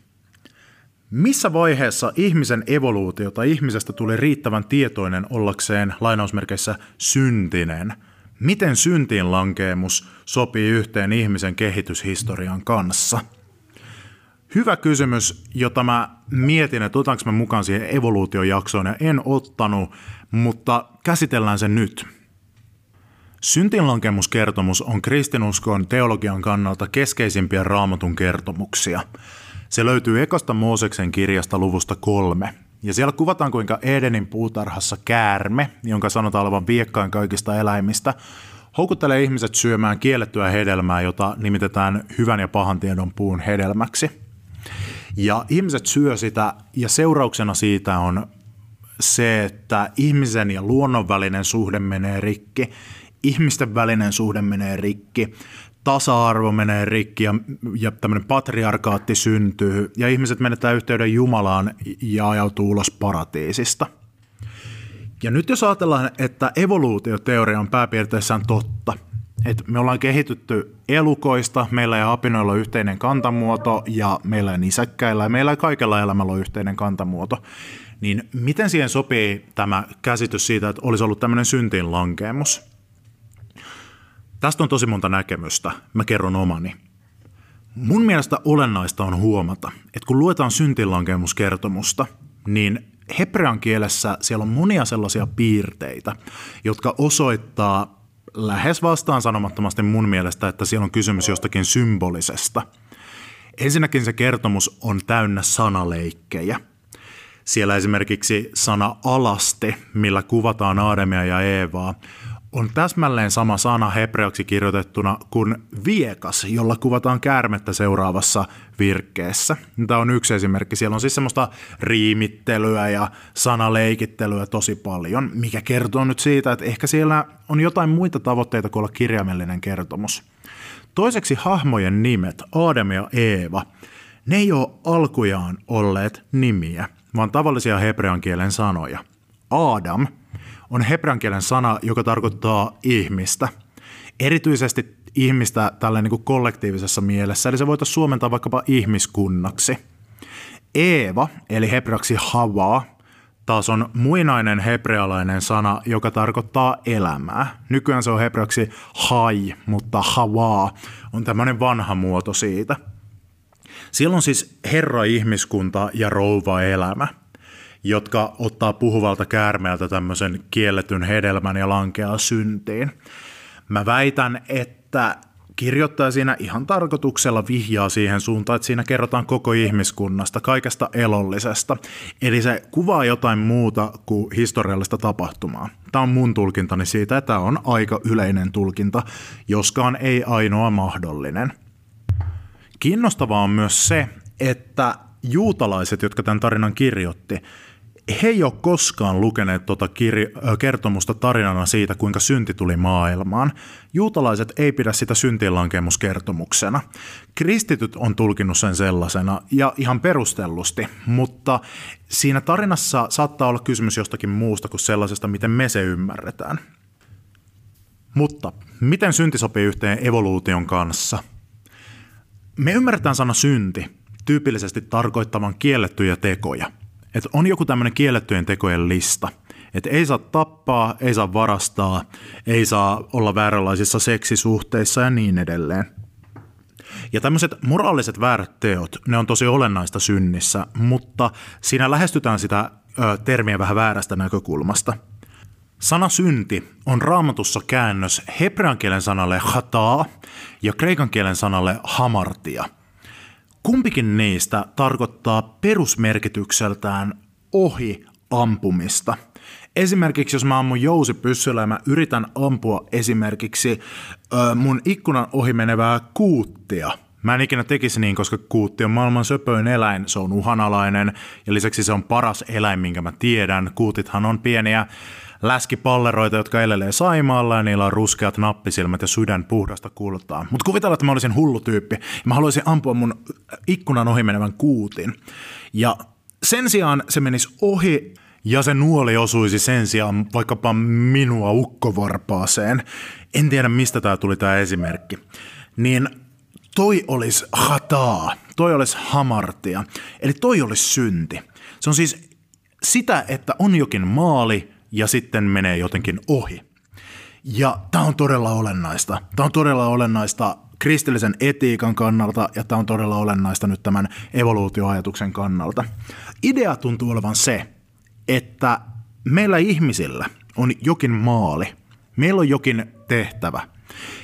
Speaker 1: missä vaiheessa ihmisen evoluutiota ihmisestä tuli riittävän tietoinen ollakseen lainausmerkeissä syntinen? Miten syntiin lankeemus sopii yhteen ihmisen kehityshistorian kanssa? Hyvä kysymys, jota mä mietin, että otanko mä mukaan siihen evoluutiojaksoon ja en ottanut, mutta käsitellään sen nyt. Syntinlankemuskertomus on kristinuskon teologian kannalta keskeisimpiä raamatun kertomuksia – se löytyy ekasta Mooseksen kirjasta luvusta kolme. Ja siellä kuvataan, kuinka Edenin puutarhassa käärme, jonka sanotaan olevan viekkain kaikista eläimistä, houkuttelee ihmiset syömään kiellettyä hedelmää, jota nimitetään hyvän ja pahan tiedon puun hedelmäksi. Ja ihmiset syö sitä, ja seurauksena siitä on se, että ihmisen ja luonnon välinen suhde menee rikki, ihmisten välinen suhde menee rikki, tasa-arvo menee rikki ja, ja tämmöinen patriarkaatti syntyy ja ihmiset menetään yhteyden Jumalaan ja ajautuu ulos paratiisista. Ja nyt jos ajatellaan, että evoluutioteoria on pääpiirteissään totta, että me ollaan kehitytty elukoista, meillä ja apinoilla on yhteinen kantamuoto ja meillä ja nisäkkäillä ja meillä kaikella elämällä on yhteinen kantamuoto, niin miten siihen sopii tämä käsitys siitä, että olisi ollut tämmöinen syntiin lankeemus? Tästä on tosi monta näkemystä. Mä kerron omani. Mun mielestä olennaista on huomata, että kun luetaan syntilankemuskertomusta, niin hebrean kielessä siellä on monia sellaisia piirteitä, jotka osoittaa lähes vastaan sanomattomasti mun mielestä, että siellä on kysymys jostakin symbolisesta. Ensinnäkin se kertomus on täynnä sanaleikkejä. Siellä esimerkiksi sana alasti, millä kuvataan Aademia ja Eevaa, on täsmälleen sama sana hebreaksi kirjoitettuna kuin viekas, jolla kuvataan käärmettä seuraavassa virkkeessä. Tämä on yksi esimerkki. Siellä on siis semmoista riimittelyä ja sanaleikittelyä tosi paljon, mikä kertoo nyt siitä, että ehkä siellä on jotain muita tavoitteita kuin olla kirjaimellinen kertomus. Toiseksi hahmojen nimet, Aadam ja Eeva, ne ei ole alkujaan olleet nimiä, vaan tavallisia hebrean kielen sanoja. Adam – on hebrean kielen sana, joka tarkoittaa ihmistä. Erityisesti ihmistä tällä niin kuin kollektiivisessa mielessä, eli se voitaisiin suomentaa vaikkapa ihmiskunnaksi. Eeva, eli hebreaksi havaa, taas on muinainen hebrealainen sana, joka tarkoittaa elämää. Nykyään se on hebreaksi hai, mutta havaa on tämmöinen vanha muoto siitä. Siellä on siis herra-ihmiskunta ja rouva-elämä jotka ottaa puhuvalta käärmeeltä tämmöisen kielletyn hedelmän ja lankeaa syntiin. Mä väitän, että kirjoittaja siinä ihan tarkoituksella vihjaa siihen suuntaan, että siinä kerrotaan koko ihmiskunnasta, kaikesta elollisesta. Eli se kuvaa jotain muuta kuin historiallista tapahtumaa. Tämä on mun tulkintani siitä, että tämä on aika yleinen tulkinta, joskaan ei ainoa mahdollinen. Kiinnostavaa on myös se, että juutalaiset, jotka tämän tarinan kirjoitti, he ei ole koskaan lukeneet tuota kir- kertomusta tarinana siitä, kuinka synti tuli maailmaan. Juutalaiset ei pidä sitä syntiinlankemuskertomuksena. Kristityt on tulkinnut sen sellaisena, ja ihan perustellusti, mutta siinä tarinassa saattaa olla kysymys jostakin muusta kuin sellaisesta, miten me se ymmärretään. Mutta miten synti sopii yhteen evoluution kanssa? Me ymmärretään sana synti tyypillisesti tarkoittavan kiellettyjä tekoja – että on joku tämmöinen kiellettyjen tekojen lista. Että ei saa tappaa, ei saa varastaa, ei saa olla vääränlaisissa seksisuhteissa ja niin edelleen. Ja tämmöiset moraaliset väärät teot, ne on tosi olennaista synnissä, mutta siinä lähestytään sitä ö, termiä vähän väärästä näkökulmasta. Sana synti on raamatussa käännös hebrean kielen sanalle hataa ja kreikan kielen sanalle hamartia. Kumpikin niistä tarkoittaa perusmerkitykseltään ohi ampumista – Esimerkiksi jos mä ammun jousipyssyllä ja mä yritän ampua esimerkiksi ö, mun ikkunan ohi menevää kuuttia, Mä en ikinä tekisi niin, koska kuutti on maailman söpöin eläin, se on uhanalainen ja lisäksi se on paras eläin, minkä mä tiedän. Kuutithan on pieniä läskipalleroita, jotka elelee Saimaalla ja niillä on ruskeat nappisilmät ja sydän puhdasta kultaa. Mutta kuvitellaan, että mä olisin hullu tyyppi ja mä haluaisin ampua mun ikkunan ohi menevän kuutin. Ja sen sijaan se menisi ohi ja se nuoli osuisi sen sijaan vaikkapa minua ukkovarpaaseen, en tiedä mistä tämä tuli tämä esimerkki, niin toi olisi hataa, toi olisi hamartia, eli toi olisi synti. Se on siis sitä, että on jokin maali ja sitten menee jotenkin ohi. Ja tämä on todella olennaista. Tämä on todella olennaista kristillisen etiikan kannalta ja tämä on todella olennaista nyt tämän evoluutioajatuksen kannalta. Idea tuntuu olevan se, että meillä ihmisillä on jokin maali, meillä on jokin tehtävä.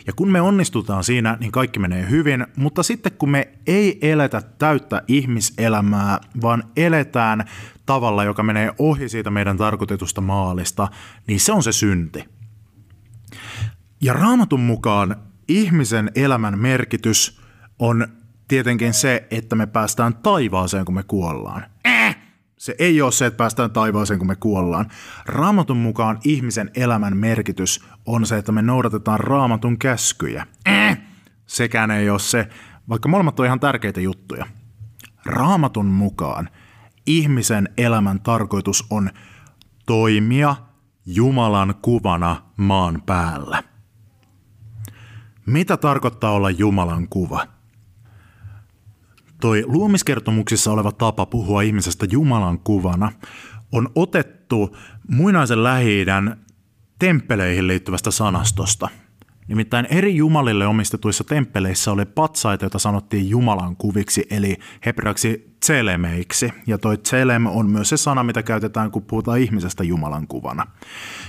Speaker 1: Ja kun me onnistutaan siinä, niin kaikki menee hyvin, mutta sitten kun me ei eletä täyttä ihmiselämää, vaan eletään tavalla, joka menee ohi siitä meidän tarkoitetusta maalista, niin se on se synti. Ja raamatun mukaan ihmisen elämän merkitys on tietenkin se, että me päästään taivaaseen, kun me kuollaan. Se ei ole se, että päästään taivaaseen, kun me kuollaan. Raamatun mukaan ihmisen elämän merkitys on se, että me noudatetaan raamatun käskyjä. Sekään ei ole se, vaikka molemmat on ihan tärkeitä juttuja. Raamatun mukaan ihmisen elämän tarkoitus on toimia Jumalan kuvana maan päällä. Mitä tarkoittaa olla Jumalan kuva? Toi luomiskertomuksissa oleva tapa puhua ihmisestä Jumalan kuvana on otettu muinaisen lähi temppeleihin liittyvästä sanastosta. Nimittäin eri jumalille omistetuissa temppeleissä oli patsaita, joita sanottiin Jumalan kuviksi, eli hebreaksi tselemeiksi. Ja toi tselem on myös se sana, mitä käytetään, kun puhutaan ihmisestä Jumalan kuvana.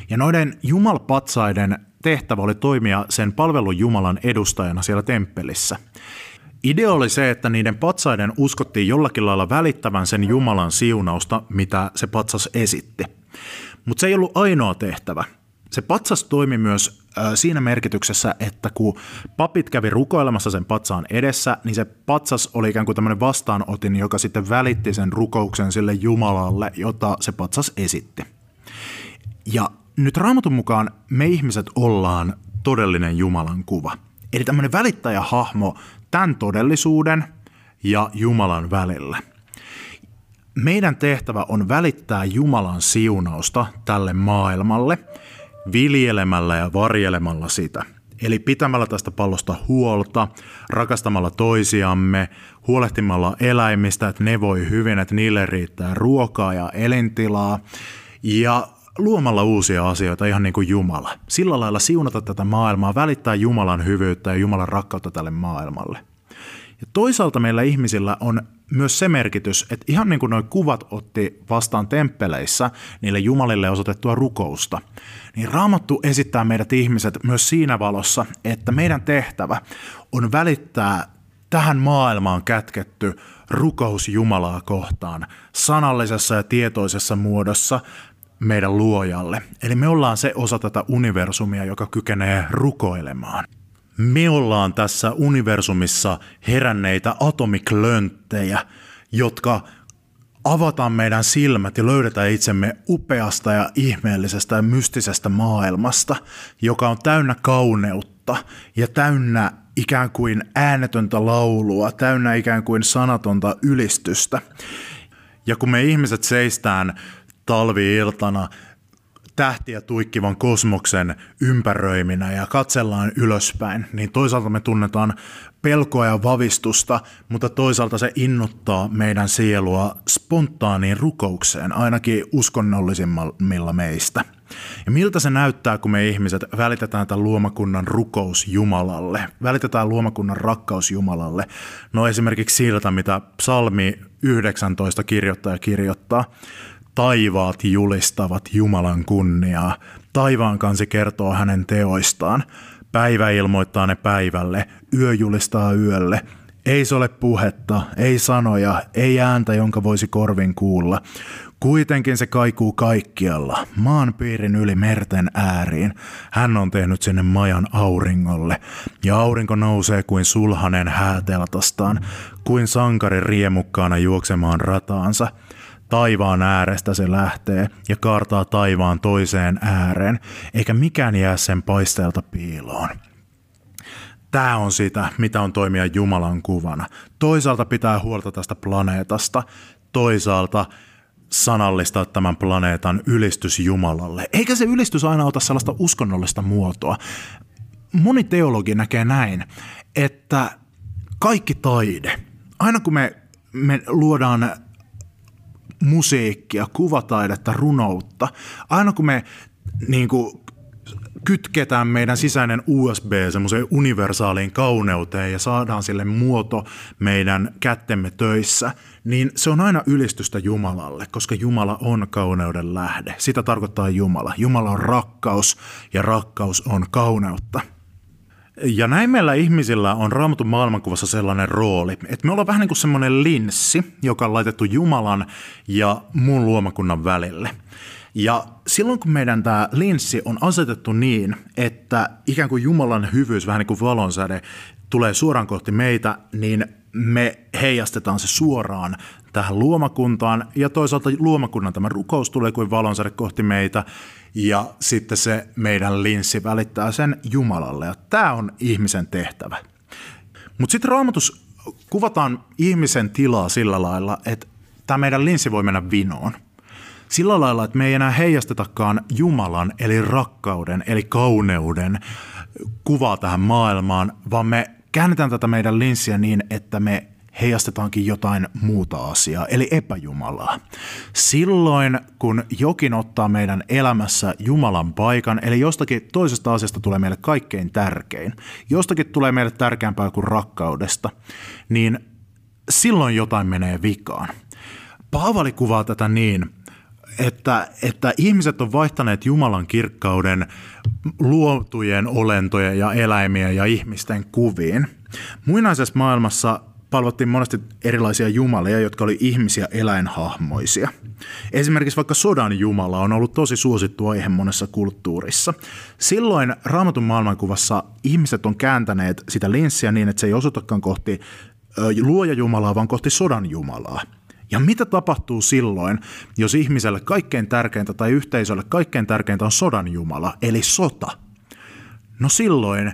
Speaker 1: Ja noiden jumalpatsaiden tehtävä oli toimia sen palvelun Jumalan edustajana siellä temppelissä. Idea oli se, että niiden patsaiden uskottiin jollakin lailla välittävän sen Jumalan siunausta, mitä se patsas esitti. Mutta se ei ollut ainoa tehtävä. Se patsas toimi myös siinä merkityksessä, että kun papit kävi rukoilemassa sen patsaan edessä, niin se patsas oli ikään kuin tämmöinen vastaanotin, joka sitten välitti sen rukouksen sille Jumalalle, jota se patsas esitti. Ja nyt raamatun mukaan me ihmiset ollaan todellinen Jumalan kuva. Eli tämmöinen välittäjähahmo tämän todellisuuden ja Jumalan välillä. Meidän tehtävä on välittää Jumalan siunausta tälle maailmalle viljelemällä ja varjelemalla sitä. Eli pitämällä tästä pallosta huolta, rakastamalla toisiamme, huolehtimalla eläimistä, että ne voi hyvin, että niille riittää ruokaa ja elintilaa. Ja luomalla uusia asioita ihan niin kuin Jumala. Sillä lailla siunata tätä maailmaa, välittää Jumalan hyvyyttä ja Jumalan rakkautta tälle maailmalle. Ja toisaalta meillä ihmisillä on myös se merkitys, että ihan niin kuin nuo kuvat otti vastaan temppeleissä niille jumalille osoitettua rukousta, niin Raamattu esittää meidät ihmiset myös siinä valossa, että meidän tehtävä on välittää tähän maailmaan kätketty rukous Jumalaa kohtaan sanallisessa ja tietoisessa muodossa meidän luojalle. Eli me ollaan se osa tätä universumia, joka kykenee rukoilemaan. Me ollaan tässä universumissa heränneitä atomiklönttejä, jotka avataan meidän silmät ja löydetään itsemme upeasta ja ihmeellisestä ja mystisestä maailmasta, joka on täynnä kauneutta ja täynnä ikään kuin äänetöntä laulua, täynnä ikään kuin sanatonta ylistystä. Ja kun me ihmiset seistään talvi-iltana tähtiä tuikkivan kosmoksen ympäröiminä ja katsellaan ylöspäin, niin toisaalta me tunnetaan pelkoa ja vavistusta, mutta toisaalta se innottaa meidän sielua spontaaniin rukoukseen, ainakin uskonnollisimmilla meistä. Ja miltä se näyttää, kun me ihmiset välitetään tämän luomakunnan rukous Jumalalle, välitetään luomakunnan rakkaus Jumalalle. No esimerkiksi siltä, mitä psalmi 19 kirjoittaja kirjoittaa. Taivaat julistavat Jumalan kunniaa. Taivaan kansi kertoo hänen teoistaan. Päivä ilmoittaa ne päivälle, yö julistaa yölle. Ei se ole puhetta, ei sanoja, ei ääntä, jonka voisi korvin kuulla. Kuitenkin se kaikuu kaikkialla, maan piirin yli merten ääriin. Hän on tehnyt sinne majan auringolle, ja aurinko nousee kuin sulhanen hääteltastaan, kuin sankari riemukkaana juoksemaan rataansa. Taivaan äärestä se lähtee ja kaartaa taivaan toiseen ääreen, eikä mikään jää sen paisteelta piiloon. Tämä on sitä, mitä on toimia Jumalan kuvana. Toisaalta pitää huolta tästä planeetasta, toisaalta sanallistaa tämän planeetan ylistys Jumalalle. Eikä se ylistys aina ota sellaista uskonnollista muotoa. Moni teologi näkee näin, että kaikki taide, aina kun me, me luodaan musiikkia, kuvataidetta, runoutta, aina kun me niin kuin, kytketään meidän sisäinen USB semmoiseen universaaliin kauneuteen ja saadaan sille muoto meidän kättemme töissä, niin se on aina ylistystä Jumalalle, koska Jumala on kauneuden lähde. Sitä tarkoittaa Jumala. Jumala on rakkaus ja rakkaus on kauneutta. Ja näin meillä ihmisillä on raamatun maailmankuvassa sellainen rooli, että me ollaan vähän niin kuin semmoinen linssi, joka on laitettu Jumalan ja muun luomakunnan välille – ja silloin kun meidän tämä linssi on asetettu niin, että ikään kuin Jumalan hyvyys, vähän niin kuin valonsäde, tulee suoraan kohti meitä, niin me heijastetaan se suoraan tähän luomakuntaan. Ja toisaalta luomakunnan tämä rukous tulee kuin valonsäde kohti meitä ja sitten se meidän linssi välittää sen Jumalalle ja tämä on ihmisen tehtävä. Mutta sitten raamatus kuvataan ihmisen tilaa sillä lailla, että tämä meidän linssi voi mennä vinoon – sillä lailla, että me ei enää heijastetakaan Jumalan, eli rakkauden, eli kauneuden kuvaa tähän maailmaan, vaan me käännetään tätä meidän linssiä niin, että me heijastetaankin jotain muuta asiaa, eli epäjumalaa. Silloin, kun jokin ottaa meidän elämässä Jumalan paikan, eli jostakin toisesta asiasta tulee meille kaikkein tärkein, jostakin tulee meille tärkeämpää kuin rakkaudesta, niin silloin jotain menee vikaan. Paavali kuvaa tätä niin, että, että ihmiset on vaihtaneet Jumalan kirkkauden luotujen olentojen ja eläimien ja ihmisten kuviin. Muinaisessa maailmassa palvottiin monesti erilaisia jumalia, jotka oli ihmisiä eläinhahmoisia. Esimerkiksi vaikka sodan jumala on ollut tosi suosittu aihe monessa kulttuurissa. Silloin raamatun maailmankuvassa ihmiset on kääntäneet sitä linssiä niin, että se ei osoitakaan kohti luoja Jumalaa, vaan kohti sodan Jumalaa. Ja mitä tapahtuu silloin, jos ihmiselle kaikkein tärkeintä tai yhteisölle kaikkein tärkeintä on sodan jumala, eli sota? No silloin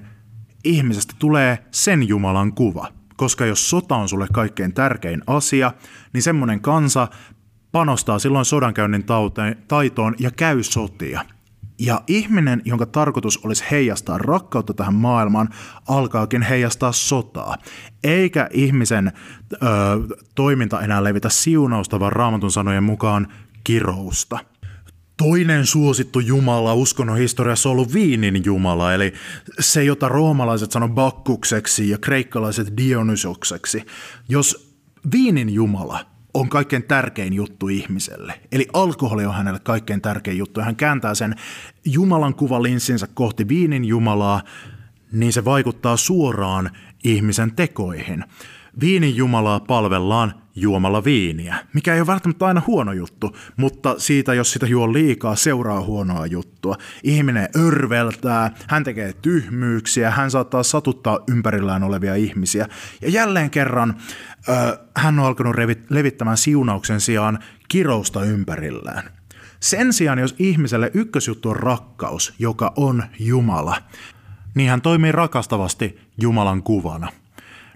Speaker 1: ihmisestä tulee sen Jumalan kuva. Koska jos sota on sulle kaikkein tärkein asia, niin semmoinen kansa panostaa silloin sodankäynnin taitoon ja käy sotia. Ja ihminen, jonka tarkoitus olisi heijastaa rakkautta tähän maailmaan, alkaakin heijastaa sotaa. Eikä ihmisen ö, toiminta enää levitä siunausta, vaan raamatun sanojen mukaan kirousta. Toinen suosittu jumala uskonnon historiassa on ollut viinin jumala, eli se, jota roomalaiset sanoo bakkukseksi ja kreikkalaiset dionysokseksi. Jos viinin jumala on kaikkein tärkein juttu ihmiselle. Eli alkoholi on hänelle kaikkein tärkein juttu. Hän kääntää sen Jumalan kuvalinssinsä kohti viinin Jumalaa, niin se vaikuttaa suoraan ihmisen tekoihin. Viinin Jumalaa palvellaan juomalla viiniä, mikä ei ole välttämättä aina huono juttu, mutta siitä, jos sitä juo liikaa, seuraa huonoa juttua. Ihminen örveltää, hän tekee tyhmyyksiä, hän saattaa satuttaa ympärillään olevia ihmisiä. Ja jälleen kerran ö, hän on alkanut levittämään siunauksen sijaan kirousta ympärillään. Sen sijaan, jos ihmiselle ykkösjuttu on rakkaus, joka on Jumala, niin hän toimii rakastavasti Jumalan kuvana –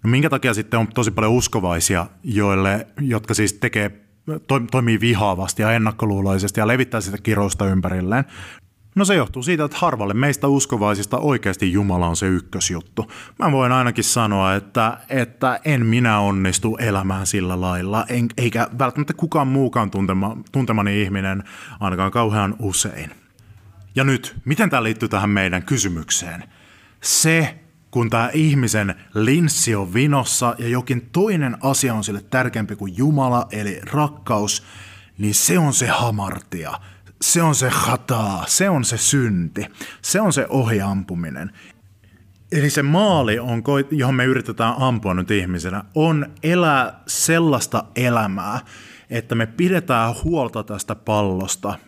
Speaker 1: No minkä takia sitten on tosi paljon uskovaisia, joille, jotka siis tekee toimii vihaavasti ja ennakkoluuloisesti ja levittää sitä kirousta ympärilleen. No se johtuu siitä, että harvalle meistä uskovaisista oikeasti Jumala on se ykkösjuttu. Mä voin ainakin sanoa, että, että en minä onnistu elämään sillä lailla, en, eikä välttämättä kukaan muukaan tuntema, tuntemani ihminen ainakaan kauhean usein. Ja nyt, miten tämä liittyy tähän meidän kysymykseen? Se, kun tämä ihmisen linssi on vinossa ja jokin toinen asia on sille tärkeämpi kuin Jumala, eli rakkaus, niin se on se hamartia – se on se hataa, se on se synti, se on se ohiampuminen. Eli se maali, on, johon me yritetään ampua nyt ihmisenä, on elää sellaista elämää, että me pidetään huolta tästä pallosta,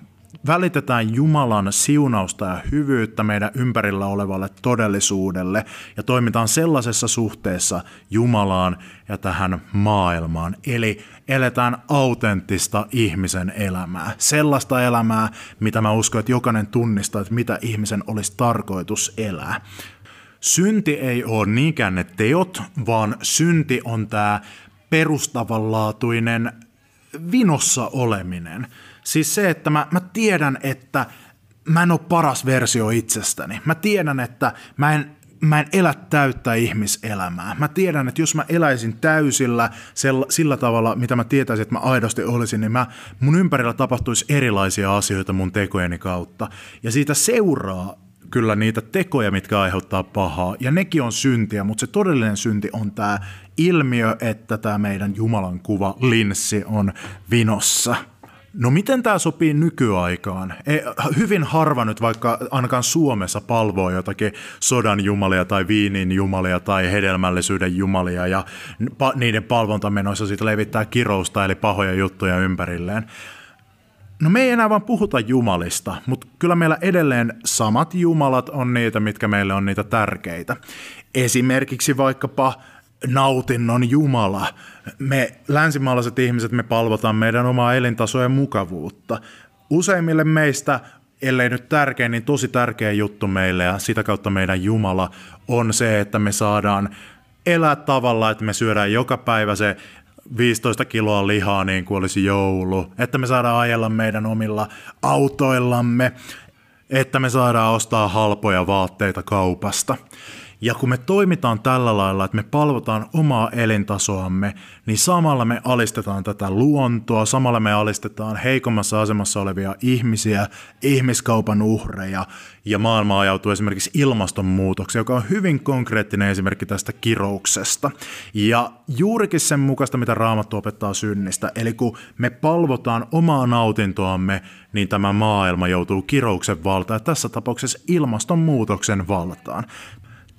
Speaker 1: välitetään Jumalan siunausta ja hyvyyttä meidän ympärillä olevalle todellisuudelle ja toimitaan sellaisessa suhteessa Jumalaan ja tähän maailmaan. Eli eletään autenttista ihmisen elämää. Sellaista elämää, mitä mä uskon, että jokainen tunnistaa, että mitä ihmisen olisi tarkoitus elää. Synti ei ole niinkään ne teot, vaan synti on tämä perustavanlaatuinen vinossa oleminen – Siis se, että mä, mä tiedän, että mä en ole paras versio itsestäni. Mä tiedän, että mä en, mä en elä täyttä ihmiselämää. Mä tiedän, että jos mä eläisin täysillä sillä, sillä tavalla, mitä mä tietäisin, että mä aidosti olisin, niin mä, mun ympärillä tapahtuisi erilaisia asioita mun tekojeni kautta. Ja siitä seuraa kyllä niitä tekoja, mitkä aiheuttaa pahaa, ja nekin on syntiä, mutta se todellinen synti on tämä ilmiö, että tämä meidän Jumalan kuva linssi on vinossa – No miten tämä sopii nykyaikaan? Ei, hyvin harva nyt vaikka ainakaan Suomessa palvoo jotakin sodan jumalia tai viinin jumalia tai hedelmällisyyden jumalia ja niiden palvontamenoissa siitä levittää kirousta eli pahoja juttuja ympärilleen. No me ei enää vaan puhuta jumalista, mutta kyllä meillä edelleen samat jumalat on niitä, mitkä meille on niitä tärkeitä. Esimerkiksi vaikkapa nautinnon Jumala. Me länsimaalaiset ihmiset, me palvotaan meidän omaa elintasoa ja mukavuutta. Useimmille meistä, ellei nyt tärkein, niin tosi tärkeä juttu meille ja sitä kautta meidän Jumala on se, että me saadaan elää tavalla, että me syödään joka päivä se 15 kiloa lihaa niin kuin olisi joulu, että me saadaan ajella meidän omilla autoillamme, että me saadaan ostaa halpoja vaatteita kaupasta. Ja kun me toimitaan tällä lailla, että me palvotaan omaa elintasoamme, niin samalla me alistetaan tätä luontoa, samalla me alistetaan heikommassa asemassa olevia ihmisiä, ihmiskaupan uhreja, ja maailma ajautuu esimerkiksi ilmastonmuutokseen, joka on hyvin konkreettinen esimerkki tästä kirouksesta. Ja juurikin sen mukaista, mitä Raamattu opettaa synnistä, eli kun me palvotaan omaa nautintoamme, niin tämä maailma joutuu kirouksen valtaan, ja tässä tapauksessa ilmastonmuutoksen valtaan.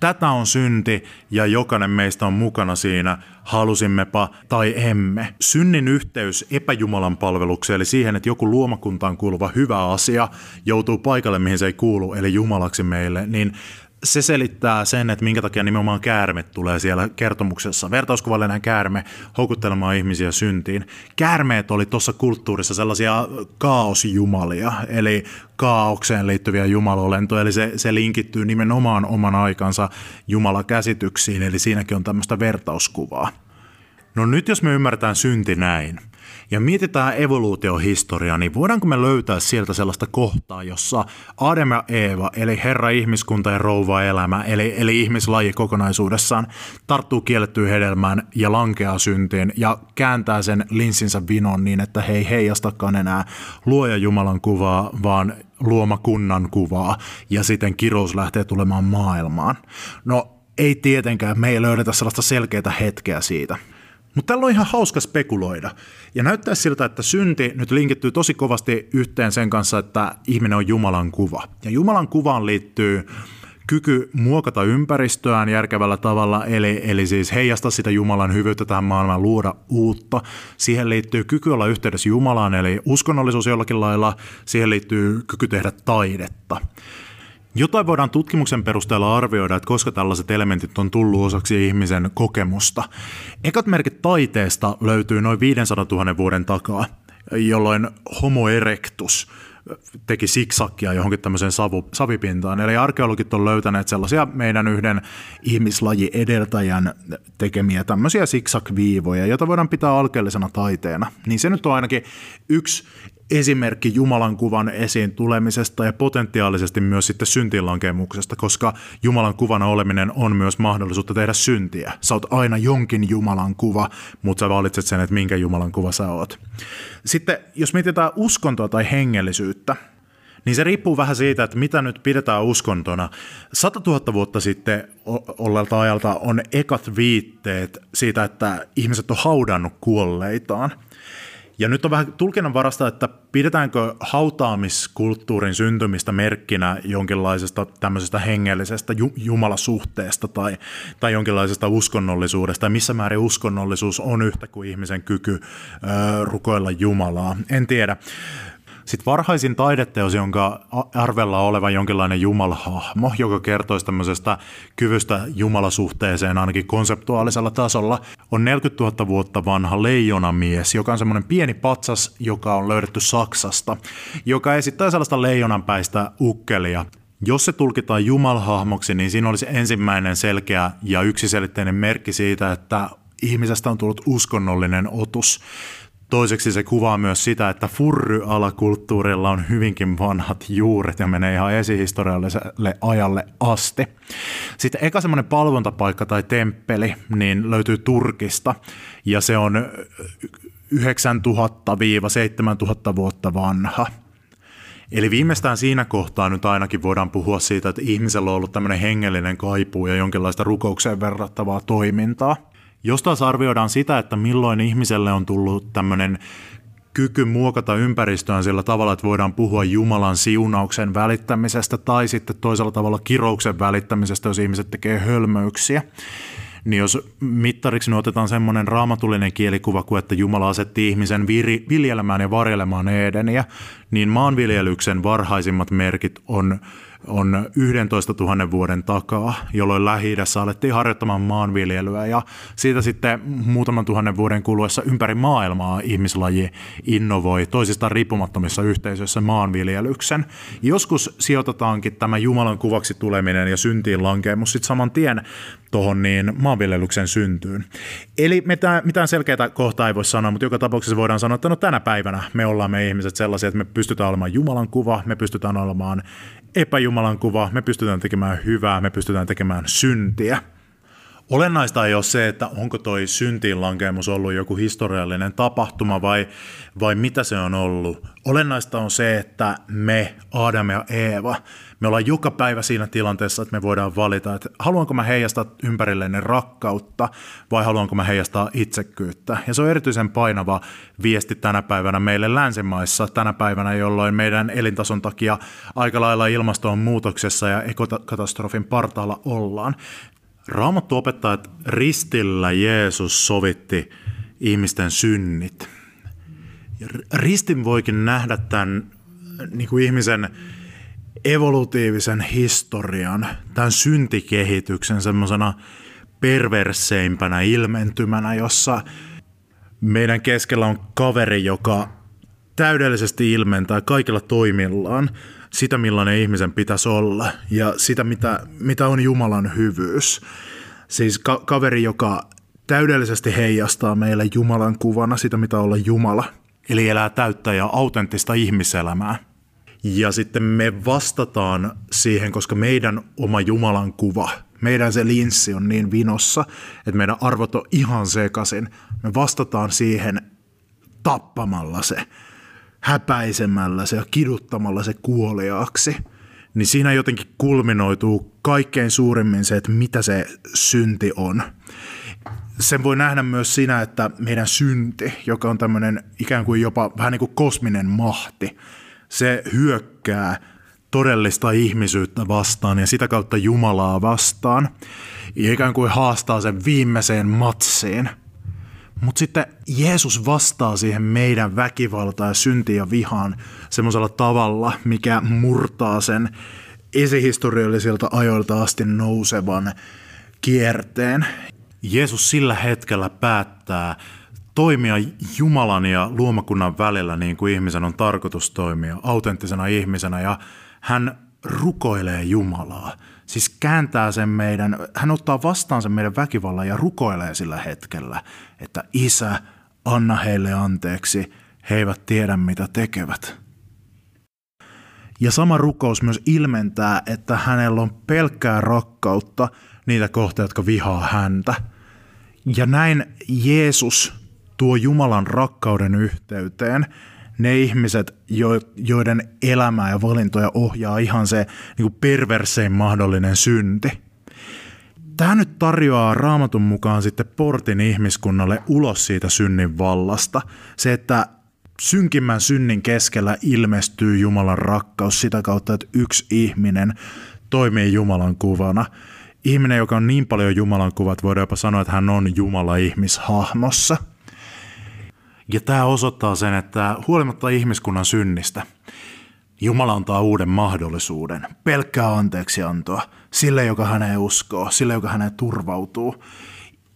Speaker 1: Tätä on synti ja jokainen meistä on mukana siinä, halusimmepa tai emme. Synnin yhteys epäjumalan palvelukseen, eli siihen, että joku luomakuntaan kuuluva hyvä asia joutuu paikalle, mihin se ei kuulu, eli jumalaksi meille, niin se selittää sen, että minkä takia nimenomaan käärmet tulee siellä kertomuksessa. Vertauskuvallinen käärme houkuttelemaan ihmisiä syntiin. Käärmeet oli tuossa kulttuurissa sellaisia kaosjumalia, eli kaaukseen liittyviä jumalolentoja, eli se, se linkittyy nimenomaan oman aikansa jumalakäsityksiin, eli siinäkin on tämmöistä vertauskuvaa. No nyt jos me ymmärretään synti näin, ja mietitään evoluutiohistoriaa, niin voidaanko me löytää sieltä sellaista kohtaa, jossa Adam ja Eeva, eli Herra ihmiskunta ja rouva elämä, eli, eli ihmislaji kokonaisuudessaan, tarttuu kiellettyyn hedelmään ja lankeaa syntiin ja kääntää sen linssinsä vinon niin, että he ei heijastakaan enää luoja Jumalan kuvaa, vaan luoma kunnan kuvaa ja sitten kirous lähtee tulemaan maailmaan. No ei tietenkään, me ei löydetä sellaista selkeää hetkeä siitä. Mutta tällä on ihan hauska spekuloida. Ja näyttää siltä, että synti nyt linkittyy tosi kovasti yhteen sen kanssa, että ihminen on Jumalan kuva. Ja Jumalan kuvaan liittyy kyky muokata ympäristöään järkevällä tavalla, eli, eli siis heijasta sitä Jumalan hyvyyttä tähän maailmaan, luoda uutta. Siihen liittyy kyky olla yhteydessä Jumalaan, eli uskonnollisuus jollakin lailla. Siihen liittyy kyky tehdä taidetta. Jotain voidaan tutkimuksen perusteella arvioida, että koska tällaiset elementit on tullut osaksi ihmisen kokemusta. Ekat merkit taiteesta löytyy noin 500 000 vuoden takaa, jolloin homo erectus teki siksakkia johonkin tämmöiseen savu, savipintaan. Eli arkeologit on löytäneet sellaisia meidän yhden ihmislaji edeltäjän tekemiä tämmöisiä siksakviivoja, joita voidaan pitää alkeellisena taiteena. Niin se nyt on ainakin yksi esimerkki Jumalan kuvan esiin tulemisesta ja potentiaalisesti myös sitten syntiinlankemuksesta, koska Jumalan kuvana oleminen on myös mahdollisuutta tehdä syntiä. Sä oot aina jonkin Jumalan kuva, mutta sä valitset sen, että minkä Jumalan kuva sä oot. Sitten jos mietitään uskontoa tai hengellisyyttä, niin se riippuu vähän siitä, että mitä nyt pidetään uskontona. 100 000 vuotta sitten olleelta ajalta on ekat viitteet siitä, että ihmiset on haudannut kuolleitaan – ja nyt on vähän tulkinnan varasta, että pidetäänkö hautaamiskulttuurin syntymistä merkkinä jonkinlaisesta tämmöisestä hengellisestä ju- jumalasuhteesta tai, tai jonkinlaisesta uskonnollisuudesta, ja missä määrin uskonnollisuus on yhtä kuin ihmisen kyky ö, rukoilla Jumalaa. En tiedä. Sitten varhaisin taideteos, jonka arvella oleva jonkinlainen jumalahahmo, joka kertoisi tämmöisestä kyvystä jumalasuhteeseen ainakin konseptuaalisella tasolla, on 40 000 vuotta vanha leijonamies, joka on semmoinen pieni patsas, joka on löydetty Saksasta, joka esittää sellaista leijonanpäistä ukkelia. Jos se tulkitaan jumalhahmoksi, niin siinä olisi ensimmäinen selkeä ja yksiselitteinen merkki siitä, että ihmisestä on tullut uskonnollinen otus. Toiseksi se kuvaa myös sitä, että furry-alakulttuurilla on hyvinkin vanhat juuret ja menee ihan esihistorialliselle ajalle asti. Sitten eka semmoinen palvontapaikka tai temppeli niin löytyy Turkista ja se on 9000-7000 vuotta vanha. Eli viimeistään siinä kohtaa nyt ainakin voidaan puhua siitä, että ihmisellä on ollut tämmöinen hengellinen kaipuu ja jonkinlaista rukoukseen verrattavaa toimintaa. Jos taas arvioidaan sitä, että milloin ihmiselle on tullut tämmöinen kyky muokata ympäristöään sillä tavalla, että voidaan puhua Jumalan siunauksen välittämisestä tai sitten toisella tavalla kirouksen välittämisestä, jos ihmiset tekee hölmöyksiä. Niin jos mittariksi me otetaan semmoinen raamatullinen kielikuva kuin, että Jumala asetti ihmisen viri, viljelemään ja varjelemaan Edeniä, niin maanviljelyksen varhaisimmat merkit on on 11 000 vuoden takaa, jolloin lähi alettiin harjoittamaan maanviljelyä ja siitä sitten muutaman tuhannen vuoden kuluessa ympäri maailmaa ihmislaji innovoi toisistaan riippumattomissa yhteisöissä maanviljelyksen. Joskus sijoitetaankin tämä Jumalan kuvaksi tuleminen ja syntiin lankeemus sitten saman tien tuohon niin maanviljelyksen syntyyn. Eli mitään, mitään selkeää kohtaa ei voi sanoa, mutta joka tapauksessa voidaan sanoa, että no tänä päivänä me ollaan me ihmiset sellaisia, että me pystytään olemaan Jumalan kuva, me pystytään olemaan epäjumalan kuva, me pystytään tekemään hyvää, me pystytään tekemään syntiä. Olennaista ei ole se, että onko toi syntiinlankemus ollut joku historiallinen tapahtuma vai, vai mitä se on ollut. Olennaista on se, että me, Adam ja Eeva, me ollaan joka päivä siinä tilanteessa, että me voidaan valita, että haluanko mä heijastaa ympärilleni rakkautta vai haluanko mä heijastaa itsekyyttä. Ja se on erityisen painava viesti tänä päivänä meille länsimaissa, tänä päivänä, jolloin meidän elintason takia aika lailla ilmasto on muutoksessa ja ekokatastrofin partaalla ollaan. Raamattu opettaa, että ristillä Jeesus sovitti ihmisten synnit. Ristin voikin nähdä tämän niin kuin ihmisen evolutiivisen historian, tämän syntikehityksen semmoisena perverseimpänä ilmentymänä, jossa meidän keskellä on kaveri, joka täydellisesti ilmentää kaikilla toimillaan sitä, millainen ihmisen pitäisi olla ja sitä, mitä, mitä on Jumalan hyvyys. Siis ka- kaveri, joka täydellisesti heijastaa meille Jumalan kuvana sitä, mitä olla Jumala. Eli elää täyttä ja autenttista ihmiselämää. Ja sitten me vastataan siihen, koska meidän oma Jumalan kuva, meidän se linssi on niin vinossa, että meidän arvot on ihan sekaisin. Me vastataan siihen tappamalla se, häpäisemällä se ja kiduttamalla se kuoliaaksi. Niin siinä jotenkin kulminoituu kaikkein suurimmin se, että mitä se synti on. Sen voi nähdä myös siinä, että meidän synti, joka on tämmöinen ikään kuin jopa vähän niin kuin kosminen mahti, se hyökkää todellista ihmisyyttä vastaan ja sitä kautta Jumalaa vastaan. Ja ikään kuin haastaa sen viimeiseen matsiin. Mutta sitten Jeesus vastaa siihen meidän väkivaltaan ja syntiin ja vihaan semmoisella tavalla, mikä murtaa sen esihistoriallisilta ajoilta asti nousevan kierteen. Jeesus sillä hetkellä päättää toimia Jumalan ja luomakunnan välillä niin kuin ihmisen on tarkoitus toimia, autenttisena ihmisenä ja hän rukoilee Jumalaa. Siis kääntää sen meidän, hän ottaa vastaan sen meidän väkivallan ja rukoilee sillä hetkellä, että isä, anna heille anteeksi, he eivät tiedä mitä tekevät. Ja sama rukous myös ilmentää, että hänellä on pelkkää rakkautta niitä kohtia, jotka vihaa häntä. Ja näin Jeesus tuo Jumalan rakkauden yhteyteen ne ihmiset, joiden elämää ja valintoja ohjaa ihan se niin perversein mahdollinen synti. Tämä nyt tarjoaa raamatun mukaan sitten portin ihmiskunnalle ulos siitä synnin vallasta. Se, että synkimmän synnin keskellä ilmestyy Jumalan rakkaus sitä kautta, että yksi ihminen toimii Jumalan kuvana. Ihminen, joka on niin paljon Jumalan kuvat, voidaan jopa sanoa, että hän on Jumala ihmishahmossa. Ja tämä osoittaa sen, että huolimatta ihmiskunnan synnistä, Jumala antaa uuden mahdollisuuden, pelkkää anteeksiantoa sille, joka häneen uskoo, sille, joka häneen turvautuu.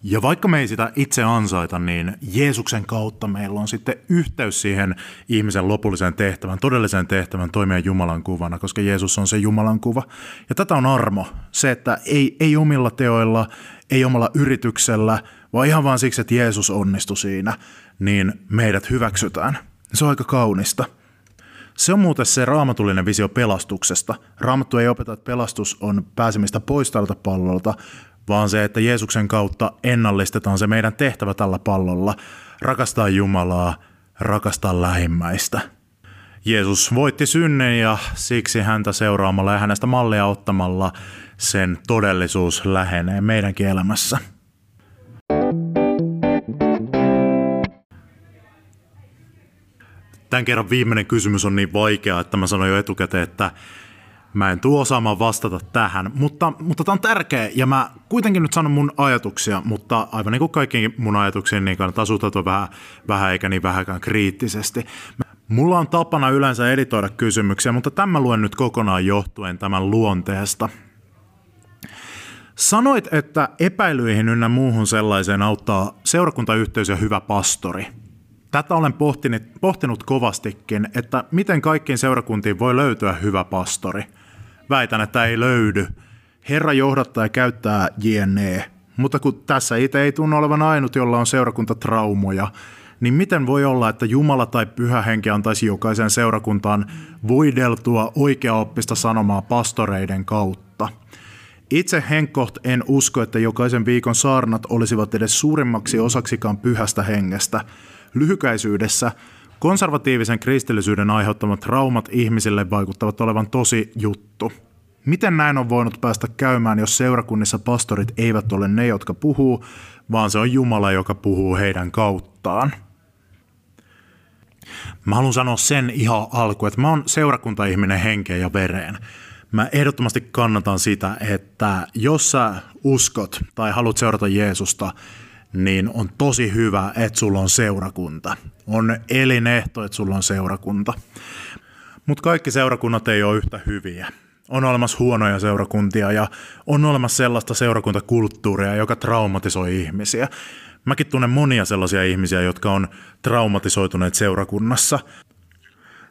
Speaker 1: Ja vaikka me ei sitä itse ansaita, niin Jeesuksen kautta meillä on sitten yhteys siihen ihmisen lopulliseen tehtävän, todelliseen tehtävän toimia Jumalan kuvana, koska Jeesus on se Jumalan kuva. Ja tätä on armo, se, että ei, ei omilla teoilla, ei omalla yrityksellä, vaan ihan vaan siksi, että Jeesus onnistui siinä, niin meidät hyväksytään. Se on aika kaunista. Se on muuten se raamatullinen visio pelastuksesta. Raamattu ei opeta, että pelastus on pääsemistä pois tältä pallolta, vaan se, että Jeesuksen kautta ennallistetaan se meidän tehtävä tällä pallolla, rakastaa Jumalaa, rakastaa lähimmäistä. Jeesus voitti synnin ja siksi häntä seuraamalla ja hänestä mallia ottamalla sen todellisuus lähenee meidänkin elämässä. Tämän kerran viimeinen kysymys on niin vaikea, että mä sanoin jo etukäteen, että Mä en tule osaamaan vastata tähän, mutta, mutta tämä on tärkeä ja mä kuitenkin nyt sanon mun ajatuksia, mutta aivan niin kuin kaikkiin mun ajatuksiin, niin kannattaa suhtautua vähän, vähän eikä niin vähäkään kriittisesti. Mulla on tapana yleensä editoida kysymyksiä, mutta tämä luen nyt kokonaan johtuen tämän luonteesta. Sanoit, että epäilyihin ynnä muuhun sellaiseen auttaa seurakuntayhteys ja hyvä pastori. Tätä olen pohtinut, pohtinut kovastikin, että miten kaikkiin seurakuntiin voi löytyä hyvä pastori – väitän, että ei löydy. Herra johdattaa ja käyttää JNE, mutta kun tässä itse ei tunnu olevan ainut, jolla on seurakuntatraumoja, niin miten voi olla, että Jumala tai Pyhä Henki antaisi jokaisen seurakuntaan voideltua oikeaoppista sanomaa pastoreiden kautta? Itse henkkoht en usko, että jokaisen viikon saarnat olisivat edes suurimmaksi osaksikaan pyhästä hengestä. Lyhykäisyydessä Konservatiivisen kristillisyyden aiheuttamat traumat ihmisille vaikuttavat olevan tosi juttu. Miten näin on voinut päästä käymään, jos seurakunnissa pastorit eivät ole ne, jotka puhuu, vaan se on Jumala, joka puhuu heidän kauttaan? Mä haluan sanoa sen ihan alku, että mä oon seurakuntaihminen henkeen ja vereen. Mä ehdottomasti kannatan sitä, että jos sä uskot tai haluat seurata Jeesusta, niin on tosi hyvä, että sulla on seurakunta. On elinehto, että sulla on seurakunta. Mutta kaikki seurakunnat ei ole yhtä hyviä. On olemassa huonoja seurakuntia ja on olemassa sellaista seurakuntakulttuuria, joka traumatisoi ihmisiä. Mäkin tunnen monia sellaisia ihmisiä, jotka on traumatisoituneet seurakunnassa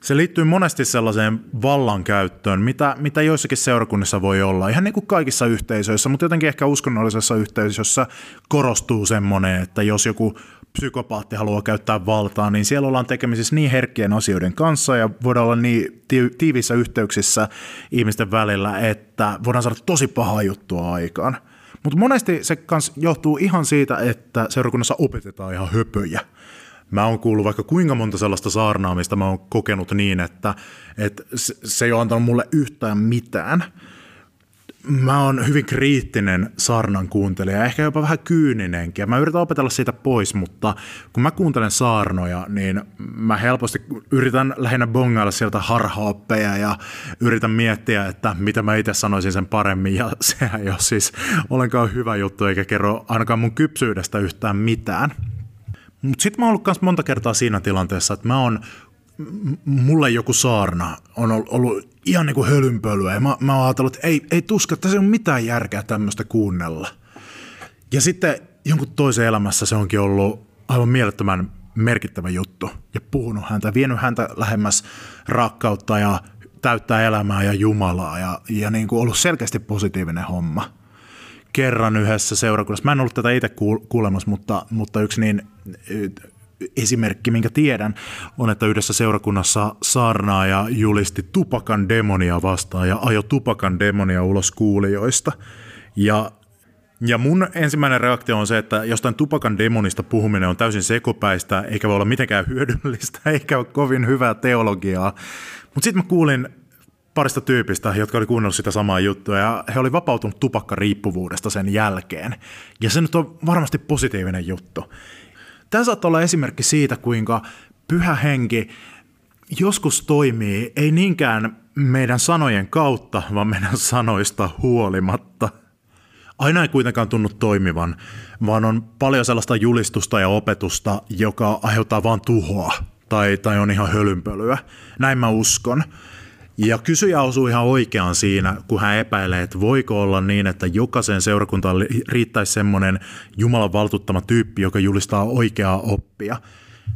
Speaker 1: se liittyy monesti sellaiseen vallankäyttöön, mitä, mitä joissakin seurakunnissa voi olla, ihan niin kuin kaikissa yhteisöissä, mutta jotenkin ehkä uskonnollisessa yhteisössä korostuu semmoinen, että jos joku psykopaatti haluaa käyttää valtaa, niin siellä ollaan tekemisissä niin herkkien asioiden kanssa ja voidaan olla niin tiiviissä yhteyksissä ihmisten välillä, että voidaan saada tosi pahaa juttua aikaan. Mutta monesti se kans johtuu ihan siitä, että seurakunnassa opetetaan ihan höpöjä – mä oon kuullut vaikka kuinka monta sellaista saarnaamista mä oon kokenut niin, että, että se ei ole antanut mulle yhtään mitään. Mä oon hyvin kriittinen saarnan kuuntelija, ehkä jopa vähän kyyninenkin. Mä yritän opetella siitä pois, mutta kun mä kuuntelen saarnoja, niin mä helposti yritän lähinnä bongailla sieltä harhaoppeja ja yritän miettiä, että mitä mä itse sanoisin sen paremmin. Ja sehän ei ole siis ollenkaan hyvä juttu, eikä kerro ainakaan mun kypsyydestä yhtään mitään. Mutta sitten mä oon ollut myös monta kertaa siinä tilanteessa, että mä oon, mulle joku saarna on ollut ihan niin kuin hölynpölyä ja mä, mä oon ajatellut, että ei, ei tuska, että se on mitään järkeä tämmöistä kuunnella. Ja sitten jonkun toisen elämässä se onkin ollut aivan mielettömän merkittävä juttu ja puhunut häntä, vienyt häntä lähemmäs rakkautta ja täyttää elämää ja Jumalaa ja, ja niin kuin ollut selkeästi positiivinen homma. Kerran yhdessä seurakunnassa, mä en ollut tätä itse kuulemassa, mutta, mutta yksi niin esimerkki, minkä tiedän, on, että yhdessä seurakunnassa saarnaa ja julisti tupakan demonia vastaan ja ajo tupakan demonia ulos kuulijoista. Ja ja mun ensimmäinen reaktio on se, että jostain tupakan demonista puhuminen on täysin sekopäistä, eikä voi olla mitenkään hyödyllistä, eikä ole kovin hyvää teologiaa. Mutta sitten mä kuulin parista tyypistä, jotka oli kuunnellut sitä samaa juttua, ja he oli vapautunut tupakkariippuvuudesta sen jälkeen. Ja se nyt on varmasti positiivinen juttu. Tämä saattaa olla esimerkki siitä, kuinka pyhä henki joskus toimii, ei niinkään meidän sanojen kautta, vaan meidän sanoista huolimatta – aina ei kuitenkaan tunnu toimivan, vaan on paljon sellaista julistusta ja opetusta, joka aiheuttaa vain tuhoa tai, tai on ihan hölynpölyä. Näin mä uskon. Ja kysyjä osuu ihan oikeaan siinä, kun hän epäilee, että voiko olla niin, että jokaisen seurakuntaan riittäisi semmoinen Jumalan valtuuttama tyyppi, joka julistaa oikeaa oppia.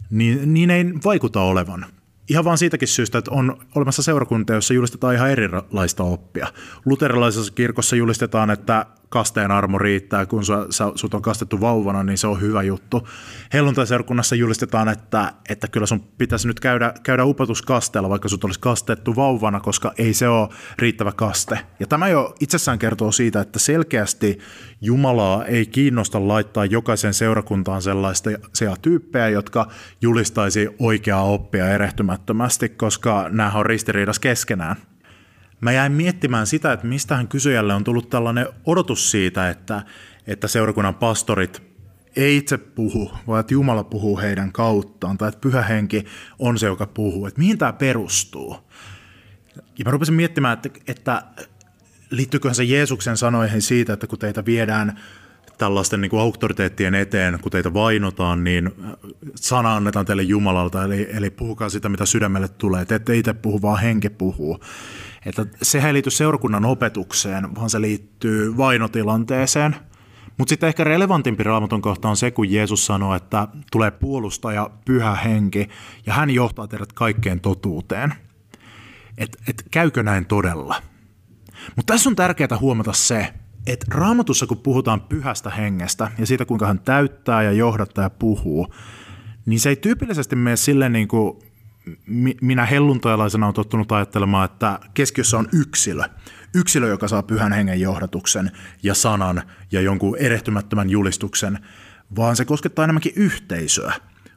Speaker 1: Niin, niin ei vaikuta olevan. Ihan vaan siitäkin syystä, että on olemassa seurakuntia, jossa julistetaan ihan erilaista oppia. Luterilaisessa kirkossa julistetaan, että kasteen armo riittää, kun sä, sä, sut on kastettu vauvana, niin se on hyvä juttu. Helluntaiseurakunnassa julistetaan, että, että kyllä sun pitäisi nyt käydä, käydä upotuskasteella, vaikka sut olisi kastettu vauvana, koska ei se ole riittävä kaste. Ja tämä jo itsessään kertoo siitä, että selkeästi Jumalaa ei kiinnosta laittaa jokaisen seurakuntaan sellaista tyyppejä, jotka julistaisi oikeaa oppia erehtymättömästi, koska nämä on ristiriidassa keskenään. Mä jäin miettimään sitä, että mistähän kysyjälle on tullut tällainen odotus siitä, että, että seurakunnan pastorit ei itse puhu, vaan että Jumala puhuu heidän kauttaan, tai että pyhä henki on se, joka puhuu. Että mihin tämä perustuu? Ja mä rupesin miettimään, että, että liittyyköhän se Jeesuksen sanoihin siitä, että kun teitä viedään tällaisten niin kuin auktoriteettien eteen, kun teitä vainotaan, niin sana annetaan teille Jumalalta, eli, eli puhukaa sitä, mitä sydämelle tulee. Te ette itse puhu, vaan henki puhuu. Että sehän ei liity seurakunnan opetukseen, vaan se liittyy vainotilanteeseen. Mutta sitten ehkä relevantimpi raamatun kohta on se, kun Jeesus sanoo, että tulee puolustaja, pyhä henki, ja hän johtaa teidät kaikkeen totuuteen. Että et käykö näin todella? Mutta tässä on tärkeää huomata se, että raamatussa kun puhutaan pyhästä hengestä ja siitä kuinka hän täyttää ja johdattaa ja puhuu, niin se ei tyypillisesti mene silleen niin kuin minä helluntajalaisena on tottunut ajattelemaan, että keskiössä on yksilö. Yksilö, joka saa pyhän hengen johdatuksen ja sanan ja jonkun erehtymättömän julistuksen, vaan se koskettaa enemmänkin yhteisöä.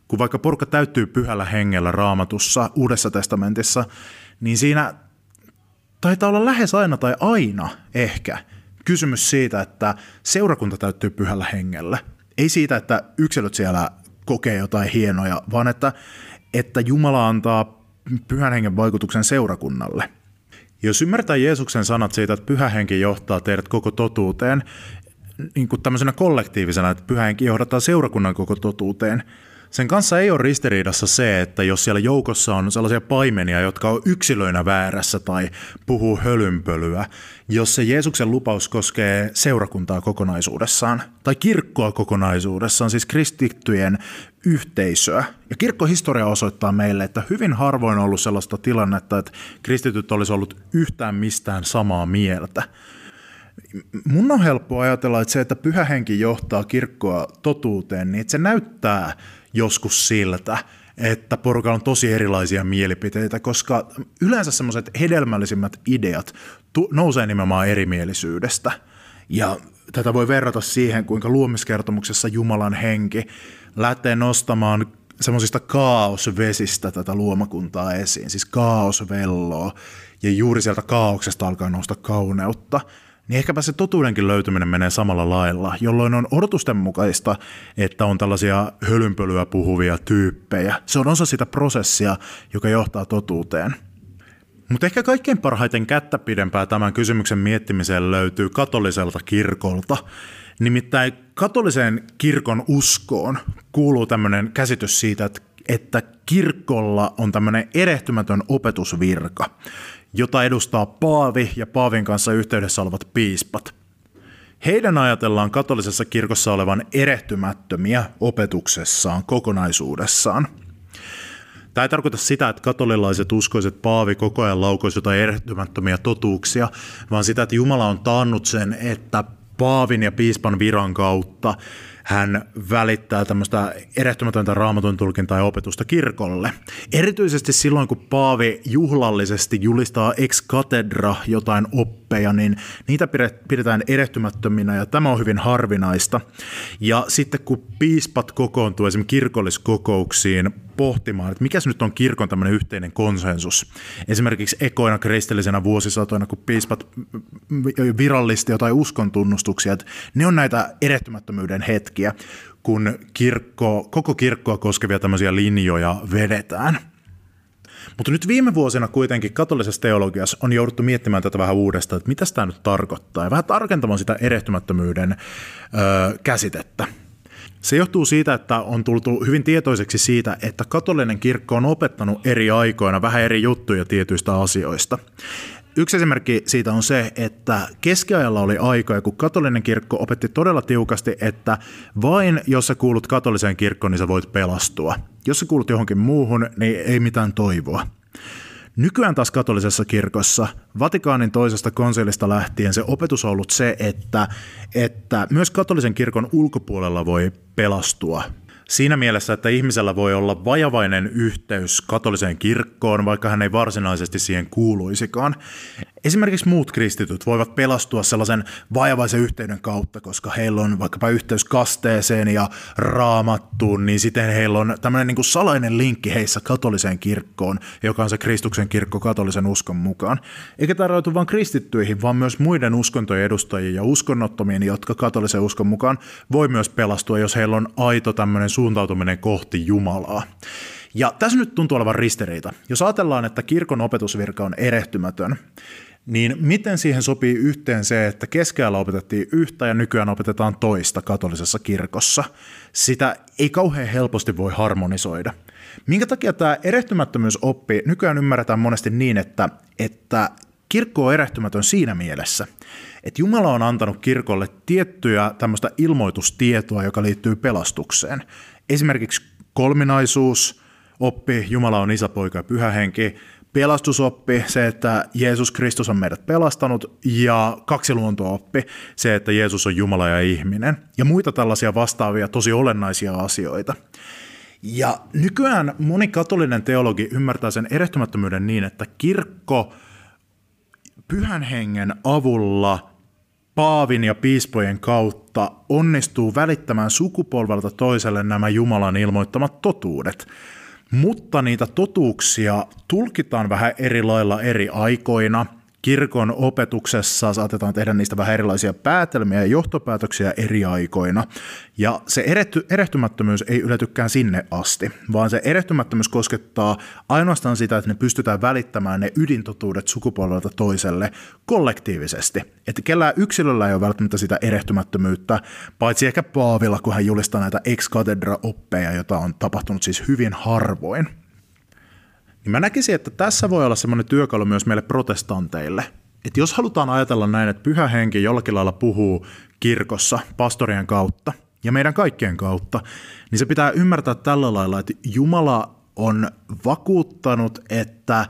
Speaker 1: Kun vaikka porukka täyttyy pyhällä hengellä raamatussa, Uudessa testamentissa, niin siinä taitaa olla lähes aina tai aina ehkä kysymys siitä, että seurakunta täyttyy pyhällä hengellä. Ei siitä, että yksilöt siellä kokee jotain hienoja, vaan että että Jumala antaa pyhän hengen vaikutuksen seurakunnalle. Jos ymmärtää Jeesuksen sanat siitä, että pyhä henki johtaa teidät koko totuuteen, niin kuin tämmöisenä kollektiivisena, että pyhä henki johdattaa seurakunnan koko totuuteen, sen kanssa ei ole ristiriidassa se, että jos siellä joukossa on sellaisia paimenia, jotka on yksilöinä väärässä tai puhuu hölynpölyä, jos se Jeesuksen lupaus koskee seurakuntaa kokonaisuudessaan tai kirkkoa kokonaisuudessaan, siis kristittyjen yhteisöä. Ja kirkkohistoria osoittaa meille, että hyvin harvoin on ollut sellaista tilannetta, että kristityt olisi ollut yhtään mistään samaa mieltä. Mun on helppo ajatella, että se, että pyhä henki johtaa kirkkoa totuuteen, niin että se näyttää joskus siltä, että porukalla on tosi erilaisia mielipiteitä, koska yleensä semmoiset hedelmällisimmät ideat nousee nimenomaan erimielisyydestä. Ja tätä voi verrata siihen, kuinka luomiskertomuksessa Jumalan henki lähtee nostamaan semmoisista kaosvesistä tätä luomakuntaa esiin, siis kaosvelloa, ja juuri sieltä kaauksesta alkaa nousta kauneutta niin ehkäpä se totuudenkin löytyminen menee samalla lailla, jolloin on odotusten mukaista, että on tällaisia hölynpölyä puhuvia tyyppejä. Se on osa sitä prosessia, joka johtaa totuuteen. Mutta ehkä kaikkein parhaiten kättä pidempää tämän kysymyksen miettimiseen löytyy katoliselta kirkolta. Nimittäin katoliseen kirkon uskoon kuuluu tämmöinen käsitys siitä, että kirkolla on tämmöinen erehtymätön opetusvirka, jota edustaa paavi ja paavin kanssa yhteydessä olevat piispat. Heidän ajatellaan katolisessa kirkossa olevan erehtymättömiä opetuksessaan kokonaisuudessaan. Tämä ei tarkoita sitä, että katolilaiset uskoiset Paavi koko ajan laukoisi jotain erehtymättömiä totuuksia, vaan sitä, että Jumala on taannut sen, että Paavin ja piispan viran kautta hän välittää tämmöistä erehtymätöntä raamatun tulkintaa ja opetusta kirkolle. Erityisesti silloin, kun Paavi juhlallisesti julistaa ex cathedra jotain oppeja, niin niitä pidetään erehtymättöminä ja tämä on hyvin harvinaista. Ja sitten kun piispat kokoontuu esimerkiksi kirkolliskokouksiin pohtimaan, että mikä nyt on kirkon tämmöinen yhteinen konsensus. Esimerkiksi ekoina kristillisenä vuosisatoina, kun piispat virallisti jotain uskon tunnustuksia, että ne on näitä erehtymättömyyden hetkiä, kun kirkko, koko kirkkoa koskevia tämmöisiä linjoja vedetään. Mutta nyt viime vuosina kuitenkin katolisessa teologiassa on jouduttu miettimään tätä vähän uudestaan, että mitä tämä nyt tarkoittaa, ja vähän tarkentamaan sitä erehtymättömyyden öö, käsitettä. Se johtuu siitä, että on tultu hyvin tietoiseksi siitä, että katolinen kirkko on opettanut eri aikoina vähän eri juttuja tietyistä asioista. Yksi esimerkki siitä on se, että keskiajalla oli aika, kun katolinen kirkko opetti todella tiukasti, että vain jos sä kuulut katoliseen kirkkoon, niin sä voit pelastua. Jos sä kuulut johonkin muuhun, niin ei mitään toivoa. Nykyään taas katolisessa kirkossa Vatikaanin toisesta konsilista lähtien se opetus on ollut se, että, että myös katolisen kirkon ulkopuolella voi pelastua siinä mielessä, että ihmisellä voi olla vajavainen yhteys katoliseen kirkkoon, vaikka hän ei varsinaisesti siihen kuuluisikaan. Esimerkiksi muut kristityt voivat pelastua sellaisen vajavaisen yhteyden kautta, koska heillä on vaikkapa yhteys kasteeseen ja raamattuun, niin sitten heillä on tämmöinen niin kuin salainen linkki heissä katoliseen kirkkoon, joka on se Kristuksen kirkko katolisen uskon mukaan. Eikä tämä rajoitu vain kristittyihin, vaan myös muiden uskontojen edustajiin ja uskonnottomiin, jotka katolisen uskon mukaan voi myös pelastua, jos heillä on aito tämmöinen suuntautuminen kohti Jumalaa. Ja tässä nyt tuntuu olevan ristiriita. Jos ajatellaan, että kirkon opetusvirka on erehtymätön, niin miten siihen sopii yhteen se, että keskellä opetettiin yhtä ja nykyään opetetaan toista katolisessa kirkossa? Sitä ei kauhean helposti voi harmonisoida. Minkä takia tämä erehtymättömyysoppi nykyään ymmärretään monesti niin, että, että kirkko on erehtymätön siinä mielessä, että Jumala on antanut kirkolle tiettyjä tämmöistä ilmoitustietoa, joka liittyy pelastukseen. Esimerkiksi kolminaisuus, oppi, Jumala on isä, poika ja pyhä henki, pelastusoppi, se, että Jeesus Kristus on meidät pelastanut, ja kaksi luontooppi, se, että Jeesus on Jumala ja ihminen, ja muita tällaisia vastaavia tosi olennaisia asioita. Ja nykyään moni katolinen teologi ymmärtää sen erehtymättömyyden niin, että kirkko pyhän hengen avulla paavin ja piispojen kautta onnistuu välittämään sukupolvelta toiselle nämä Jumalan ilmoittamat totuudet – mutta niitä totuuksia tulkitaan vähän eri lailla eri aikoina – kirkon opetuksessa saatetaan tehdä niistä vähän erilaisia päätelmiä ja johtopäätöksiä eri aikoina. Ja se erehty, erehtymättömyys ei yletykään sinne asti, vaan se erehtymättömyys koskettaa ainoastaan sitä, että ne pystytään välittämään ne ydintotuudet sukupolvelta toiselle kollektiivisesti. Että kellään yksilöllä ei ole välttämättä sitä erehtymättömyyttä, paitsi ehkä Paavilla, kun hän julistaa näitä ex cathedra oppeja, jota on tapahtunut siis hyvin harvoin. Niin mä näkisin, että tässä voi olla semmoinen työkalu myös meille protestanteille. Että jos halutaan ajatella näin, että pyhä henki jollakin lailla puhuu kirkossa pastorien kautta ja meidän kaikkien kautta, niin se pitää ymmärtää tällä lailla, että Jumala on vakuuttanut, että,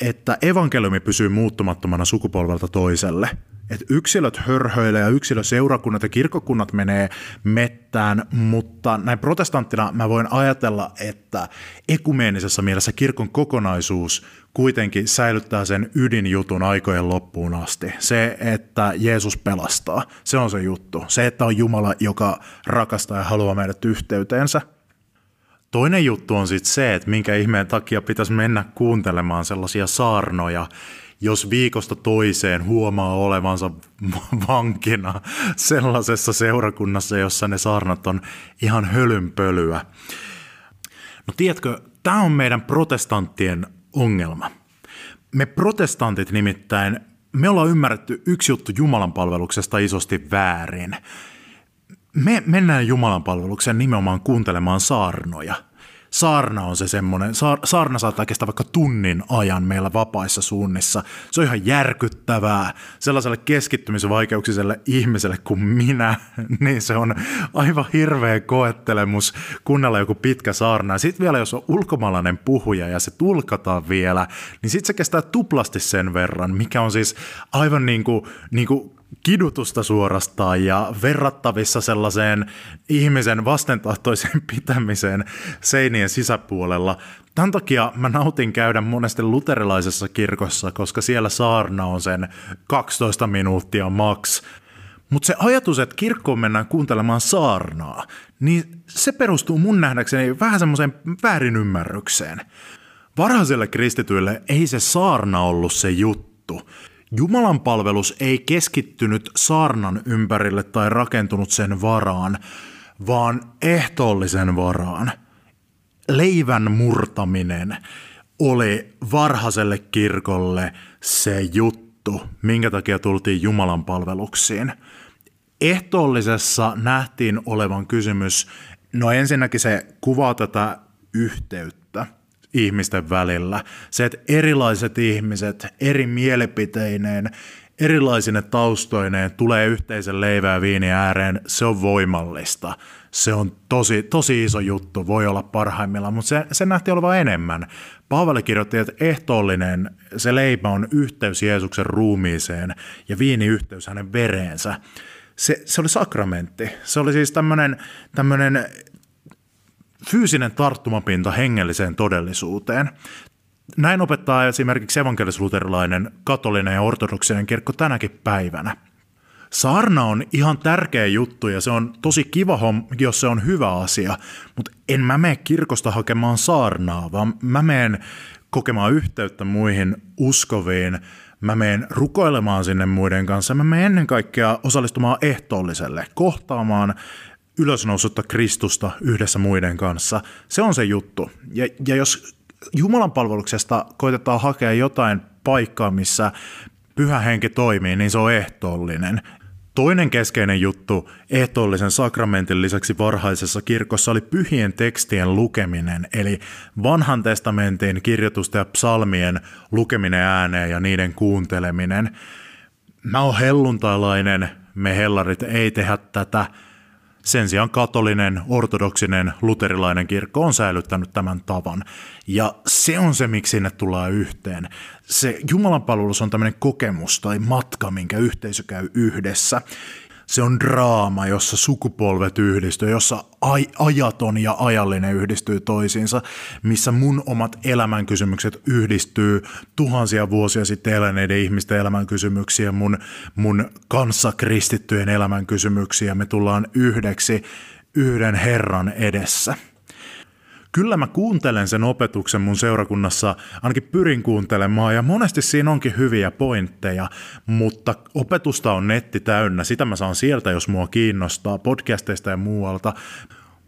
Speaker 1: että evankeliumi pysyy muuttumattomana sukupolvelta toiselle – että yksilöt hörhöilee ja yksilöseurakunnat ja kirkkokunnat menee mettään, mutta näin protestanttina mä voin ajatella, että ekumeenisessa mielessä kirkon kokonaisuus kuitenkin säilyttää sen ydinjutun aikojen loppuun asti. Se, että Jeesus pelastaa, se on se juttu. Se, että on Jumala, joka rakastaa ja haluaa meidät yhteyteensä. Toinen juttu on sitten se, että minkä ihmeen takia pitäisi mennä kuuntelemaan sellaisia saarnoja, jos viikosta toiseen huomaa olevansa vankina sellaisessa seurakunnassa, jossa ne saarnat on ihan hölynpölyä. No tiedätkö, tämä on meidän protestanttien ongelma. Me protestantit nimittäin, me ollaan ymmärretty yksi juttu Jumalan palveluksesta isosti väärin. Me mennään Jumalan palvelukseen nimenomaan kuuntelemaan saarnoja – saarna on se semmoinen, saar, saarna saattaa kestää vaikka tunnin ajan meillä vapaissa suunnissa. Se on ihan järkyttävää sellaiselle keskittymisvaikeuksiselle ihmiselle kuin minä, niin se on aivan hirveä koettelemus kuunnella joku pitkä saarna. Sitten vielä jos on ulkomaalainen puhuja ja se tulkataan vielä, niin sitten se kestää tuplasti sen verran, mikä on siis aivan niin kuin, niin kuin kidutusta suorastaan ja verrattavissa sellaiseen ihmisen vastentahtoiseen pitämiseen seinien sisäpuolella. Tämän takia mä nautin käydä monesti luterilaisessa kirkossa, koska siellä saarna on sen 12 minuuttia max. Mutta se ajatus, että kirkkoon mennään kuuntelemaan saarnaa, niin se perustuu mun nähdäkseni vähän semmoiseen väärinymmärrykseen. Varhaiselle kristityille ei se saarna ollut se juttu. Jumalan palvelus ei keskittynyt saarnan ympärille tai rakentunut sen varaan, vaan ehtoollisen varaan. Leivän murtaminen oli varhaiselle kirkolle se juttu, minkä takia tultiin Jumalan palveluksiin. Ehtoollisessa nähtiin olevan kysymys, no ensinnäkin se kuvaa tätä yhteyttä ihmisten välillä. Se, että erilaiset ihmiset eri mielipiteineen, erilaisine taustoineen tulee yhteisen leivää viini ääreen, se on voimallista. Se on tosi, tosi iso juttu, voi olla parhaimmillaan, mutta se, se nähti olevan enemmän. Paavali kirjoitti, että ehtoollinen, se leipä on yhteys Jeesuksen ruumiiseen ja viini yhteys hänen vereensä. Se, se oli sakramentti. Se oli siis tämmöinen fyysinen tarttumapinta hengelliseen todellisuuteen. Näin opettaa esimerkiksi evankelisluterilainen, katolinen ja ortodoksinen kirkko tänäkin päivänä. Saarna on ihan tärkeä juttu ja se on tosi kiva, jos se on hyvä asia, mutta en mä mene kirkosta hakemaan saarnaa, vaan mä menen kokemaan yhteyttä muihin uskoviin, mä menen rukoilemaan sinne muiden kanssa, mä menen ennen kaikkea osallistumaan ehtoolliselle, kohtaamaan ylösnousutta Kristusta yhdessä muiden kanssa. Se on se juttu. Ja, ja jos Jumalan palveluksesta koitetaan hakea jotain paikkaa, missä pyhä henki toimii, niin se on ehtoollinen. Toinen keskeinen juttu ehtoollisen sakramentin lisäksi varhaisessa kirkossa oli pyhien tekstien lukeminen, eli vanhan testamentin kirjoitusten ja psalmien lukeminen ääneen ja niiden kuunteleminen. Mä oon helluntailainen, me hellarit ei tehdä tätä, sen sijaan katolinen, ortodoksinen, luterilainen kirkko on säilyttänyt tämän tavan. Ja se on se, miksi sinne tullaan yhteen. Se Jumalan palvelus on tämmöinen kokemus tai matka, minkä yhteisö käy yhdessä. Se on draama, jossa sukupolvet yhdistyy, jossa aj- ajaton ja ajallinen yhdistyy toisiinsa, missä mun omat elämänkysymykset yhdistyy tuhansia vuosia sitten eläneiden ihmisten elämänkysymyksiä, mun, mun kanssa kristittyjen elämänkysymyksiä. Me tullaan yhdeksi yhden Herran edessä kyllä mä kuuntelen sen opetuksen mun seurakunnassa, ainakin pyrin kuuntelemaan, ja monesti siinä onkin hyviä pointteja, mutta opetusta on netti täynnä, sitä mä saan sieltä, jos mua kiinnostaa, podcasteista ja muualta,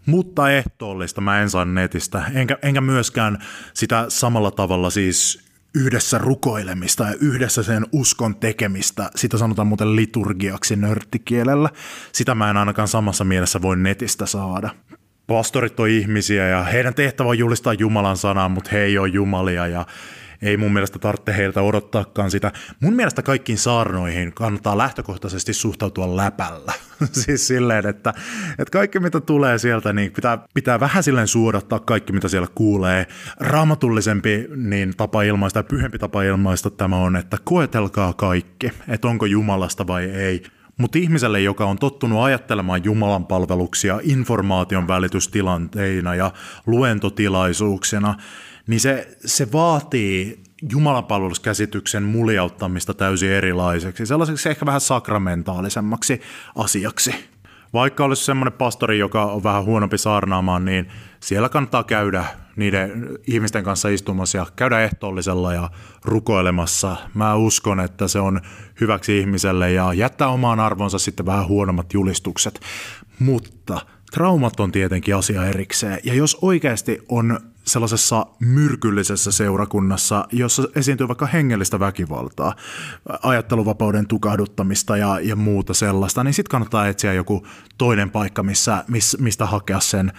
Speaker 1: mutta ehtoollista mä en saa netistä, enkä, enkä myöskään sitä samalla tavalla siis yhdessä rukoilemista ja yhdessä sen uskon tekemistä, sitä sanotaan muuten liturgiaksi nörttikielellä, sitä mä en ainakaan samassa mielessä voi netistä saada pastorit on ihmisiä ja heidän tehtävä on julistaa Jumalan sanaa, mutta he ei ole jumalia ja ei mun mielestä tarvitse heiltä odottaakaan sitä. Mun mielestä kaikkiin saarnoihin kannattaa lähtökohtaisesti suhtautua läpällä. siis silleen, että, että kaikki mitä tulee sieltä, niin pitää, pitää vähän silleen suodattaa kaikki mitä siellä kuulee. Raamatullisempi niin tapa ilmaista ja pyhempi tapa ilmaista tämä on, että koetelkaa kaikki, että onko Jumalasta vai ei. Mutta ihmiselle, joka on tottunut ajattelemaan Jumalan palveluksia informaation välitystilanteina ja luentotilaisuuksina, niin se, se vaatii Jumalan palveluskäsityksen muljauttamista täysin erilaiseksi, sellaiseksi ehkä vähän sakramentaalisemmaksi asiaksi. Vaikka olisi semmoinen pastori, joka on vähän huonompi saarnaamaan, niin siellä kannattaa käydä niiden ihmisten kanssa istumassa ja käydä ehtoollisella ja rukoilemassa. Mä uskon, että se on hyväksi ihmiselle ja jättää omaan arvonsa sitten vähän huonommat julistukset. Mutta traumat on tietenkin asia erikseen. Ja jos oikeasti on sellaisessa myrkyllisessä seurakunnassa, jossa esiintyy vaikka hengellistä väkivaltaa, ajatteluvapauden tukahduttamista ja, ja muuta sellaista, niin sitten kannattaa etsiä joku toinen paikka, missä, miss, mistä hakea sen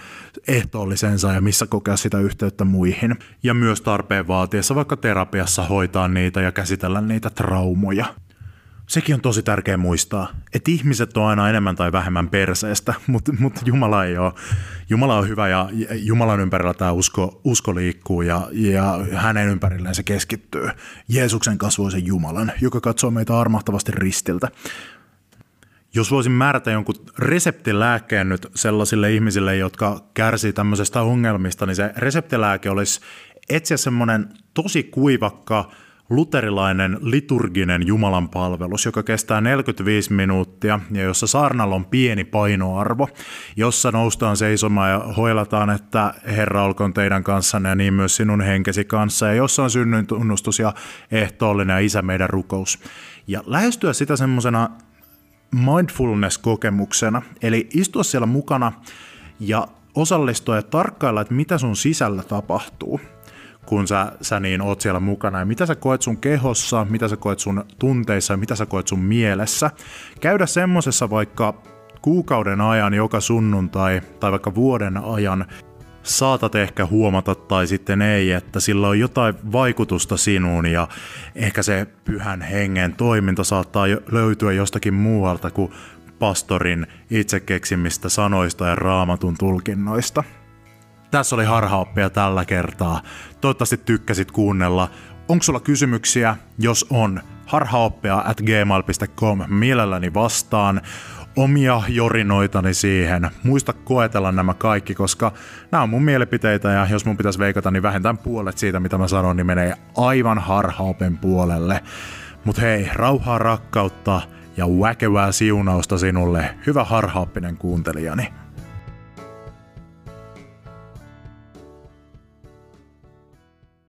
Speaker 1: ehtoollisensa ja missä kokea sitä yhteyttä muihin. Ja myös tarpeen vaatiessa vaikka terapiassa hoitaa niitä ja käsitellä niitä traumoja. Sekin on tosi tärkeä muistaa, että ihmiset on aina enemmän tai vähemmän perseestä, mutta, mutta Jumala ei ole. Jumala on hyvä ja Jumalan ympärillä tämä usko, usko liikkuu ja, ja hänen ympärilleen se keskittyy. Jeesuksen kasvoisen Jumalan, joka katsoo meitä armahtavasti ristiltä. Jos voisin määrätä jonkun reseptilääkkeen nyt sellaisille ihmisille, jotka kärsii tämmöisestä ongelmista, niin se reseptilääke olisi etsiä semmoinen tosi kuivakka, luterilainen liturginen Jumalan palvelus, joka kestää 45 minuuttia ja jossa saarnalla on pieni painoarvo, jossa noustaan seisomaan ja hoilataan, että Herra olkoon teidän kanssanne ja niin myös sinun henkesi kanssa ja jossa on synnyn tunnustus ja ehtoollinen ja isä meidän rukous. Ja lähestyä sitä semmoisena mindfulness-kokemuksena, eli istua siellä mukana ja osallistua ja tarkkailla, että mitä sun sisällä tapahtuu – kun sä, sä niin oot siellä mukana. Ja mitä sä koet sun kehossa, mitä sä koet sun tunteissa mitä sä koet sun mielessä. Käydä semmosessa vaikka kuukauden ajan joka sunnuntai tai vaikka vuoden ajan saatat ehkä huomata tai sitten ei, että sillä on jotain vaikutusta sinuun ja ehkä se pyhän hengen toiminta saattaa löytyä jostakin muualta kuin pastorin itse keksimistä sanoista ja raamatun tulkinnoista. Tässä oli harhaoppia tällä kertaa. Toivottavasti tykkäsit kuunnella. Onko sulla kysymyksiä? Jos on, harhaoppia at gmail.com mielelläni vastaan omia jorinoitani siihen. Muista koetella nämä kaikki, koska nämä on mun mielipiteitä ja jos mun pitäisi veikata, niin vähintään puolet siitä, mitä mä sanon, niin menee aivan harhaopen puolelle. Mut hei, rauhaa rakkautta ja väkevää siunausta sinulle, hyvä harhaoppinen kuuntelijani.